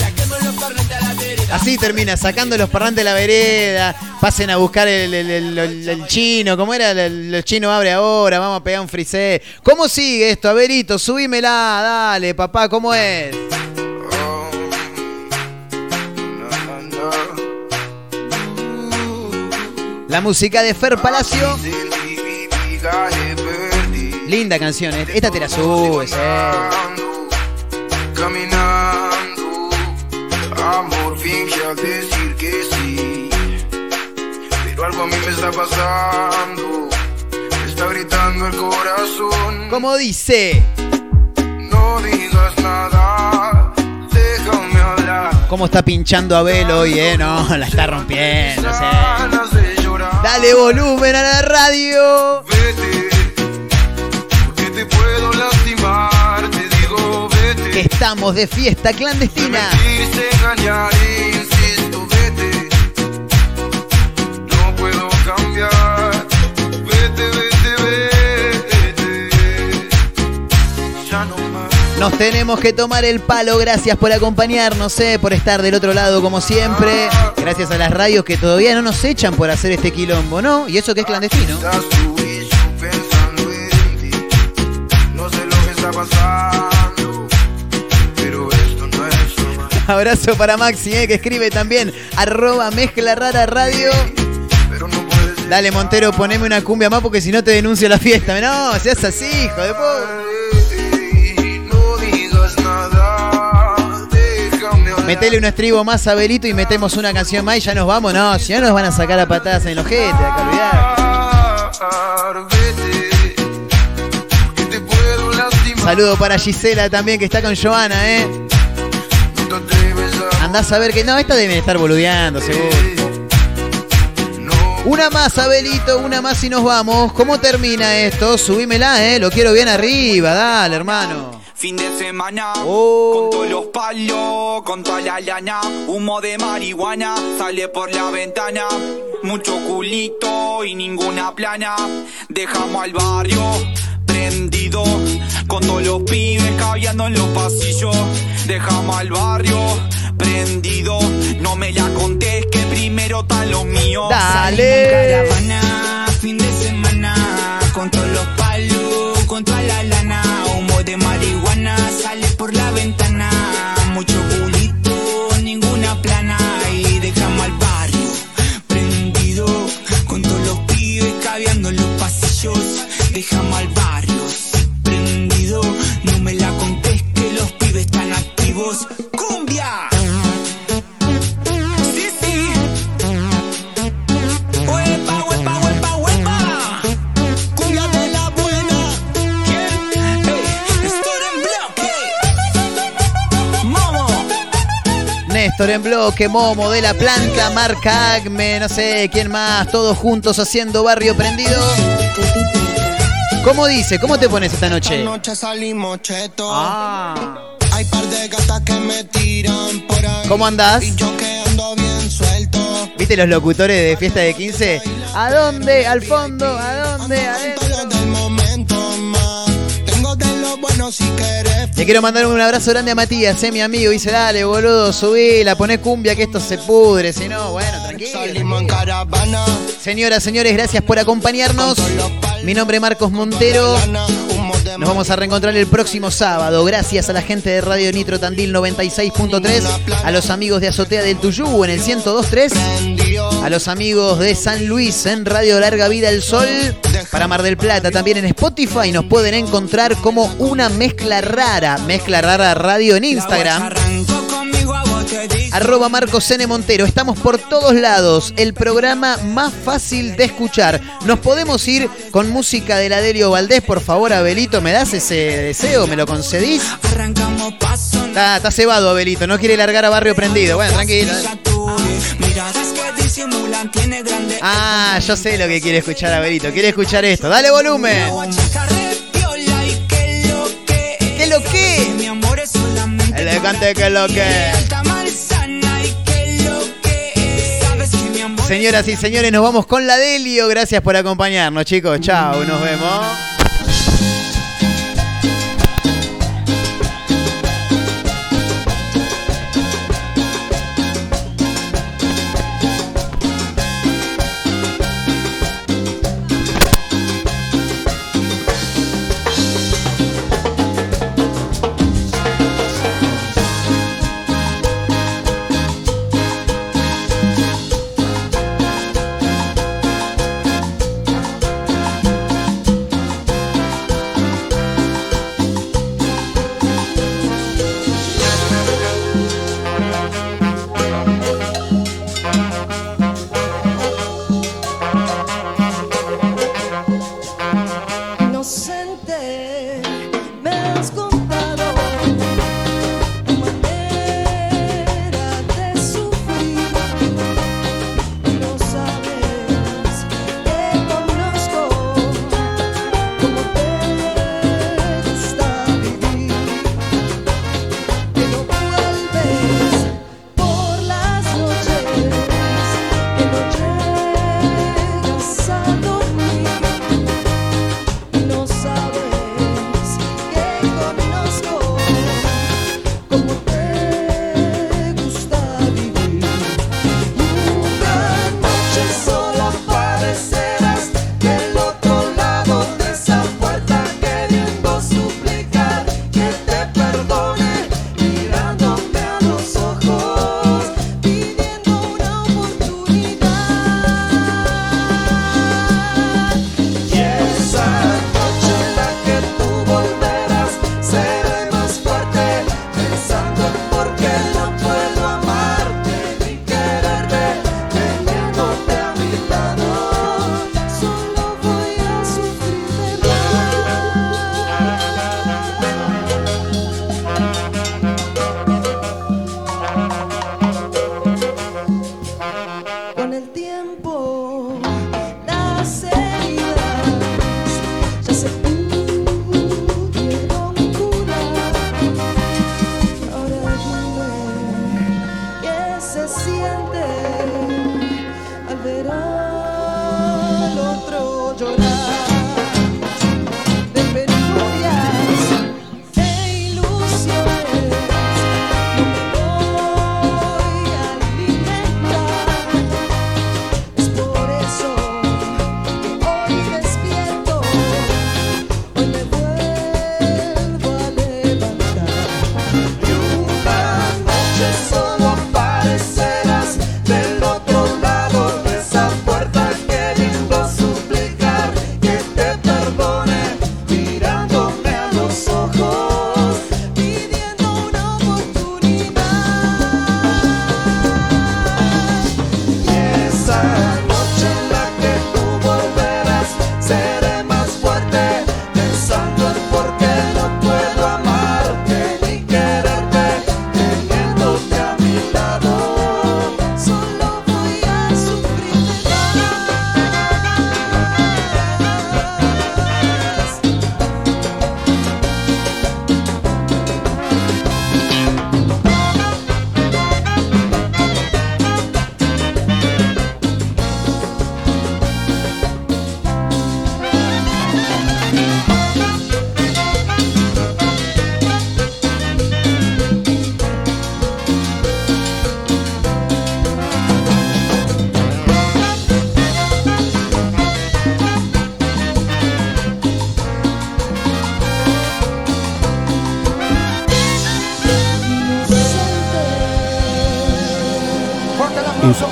Así termina, sacando los parrantes de la vereda, pasen a buscar el, chino, ¿cómo era? El, el chino abre ahora, vamos a pegar un frisé. ¿Cómo sigue esto, Averito? Subímela, dale, papá, ¿cómo es? La música de Fer Palacio. Linda canción, ¿eh? esta te la subes, eh. Amor finge al decir que sí. Pero algo a mí me está pasando, me está gritando el corazón. Como dice, No digas nada, déjame hablar. cómo está pinchando Abel hoy, ¿eh? No, la está rompiendo. Dale volumen a la radio. Vete, estamos de fiesta clandestina. Nos tenemos que tomar el palo. Gracias por acompañarnos, eh, por estar del otro lado como siempre. Gracias a las radios que todavía no nos echan por hacer este quilombo, ¿no? Y eso que es clandestino. Abrazo para Maxi, eh, que escribe también arroba mezcla rara radio. Dale, Montero, poneme una cumbia más porque si no te denuncio la fiesta. No, seas así, hijo de puta. Metele un estribo más a Belito y metemos una canción más y ya nos vamos. No, si no nos van a sacar a patadas en los ojete, acá olvidar. Saludo para Gisela también que está con Joana, eh. Andás a ver que. No, esta deben estar boludeando, seguro. Una más, Abelito, una más y nos vamos. ¿Cómo termina esto? Subímela, eh. Lo quiero bien arriba, dale, hermano. Fin de semana, Oh. con todos los palos, con toda la lana, humo de marihuana, sale por la ventana, mucho culito y ninguna plana, dejamos al barrio prendido, con todos los pibes caviando en los pasillos, dejamos al barrio aprendido. No me la conté, que primero está lo mío. Dale. Caravana, fin de semana, con todos los palos, con toda la lana. Humo de marihuana sale por la ventana. Mucho culito, ninguna plana. Y dejamos al barrio prendido, con todos los pibes caviando en los pasillos. Bloque, Momo de la planta, Marca Acme, no sé quién más, todos juntos haciendo barrio prendido. ¿Cómo dice? ¿Cómo te pones esta noche? noche salimos cheto. Ah. Hay par de gatas que me tiran por ahí. ¿Cómo andás? Y yo que ando bien suelto. ¿Viste los locutores de fiesta de 15? ¿A dónde? ¿Al fondo? ¿A dónde? ¿Adentro? Lo Le quiero mandar un abrazo grande a Matías, eh, mi amigo. Dice, dale, boludo, subila, poné cumbia que esto se pudre. Si no, bueno, tranquilo. Caravana. Señoras, señores, gracias por acompañarnos. Mi nombre es Marcos Montero. Vamos a reencontrar el próximo sábado. Gracias a la gente de Radio Nitro Tandil 96.3, a los amigos de Azotea del Tuyú en el 102.3, a los amigos de San Luis en Radio Larga Vida el Sol, para Mar del Plata también en Spotify nos pueden encontrar como una mezcla rara, mezcla rara radio en Instagram. Arroba Marcos N. Montero. Estamos por todos lados. El programa más fácil de escuchar. Nos podemos ir con música de Ladelio Valdés. Por favor, Abelito, ¿me das ese deseo? ¿Me lo concedís? Está, está cebado, Abelito. No quiere largar a Barrio Prendido. Bueno, tranquilo. Ah, yo sé lo que quiere escuchar, Abelito. Quiere escuchar esto. Dale volumen. ¿Qué lo que? El cante que lo que. Señoras y señores, nos vamos con la Delio. Gracias por acompañarnos, chicos. Chao, nos vemos.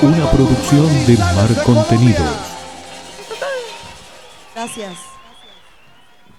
Una producción de Mar Contenidos.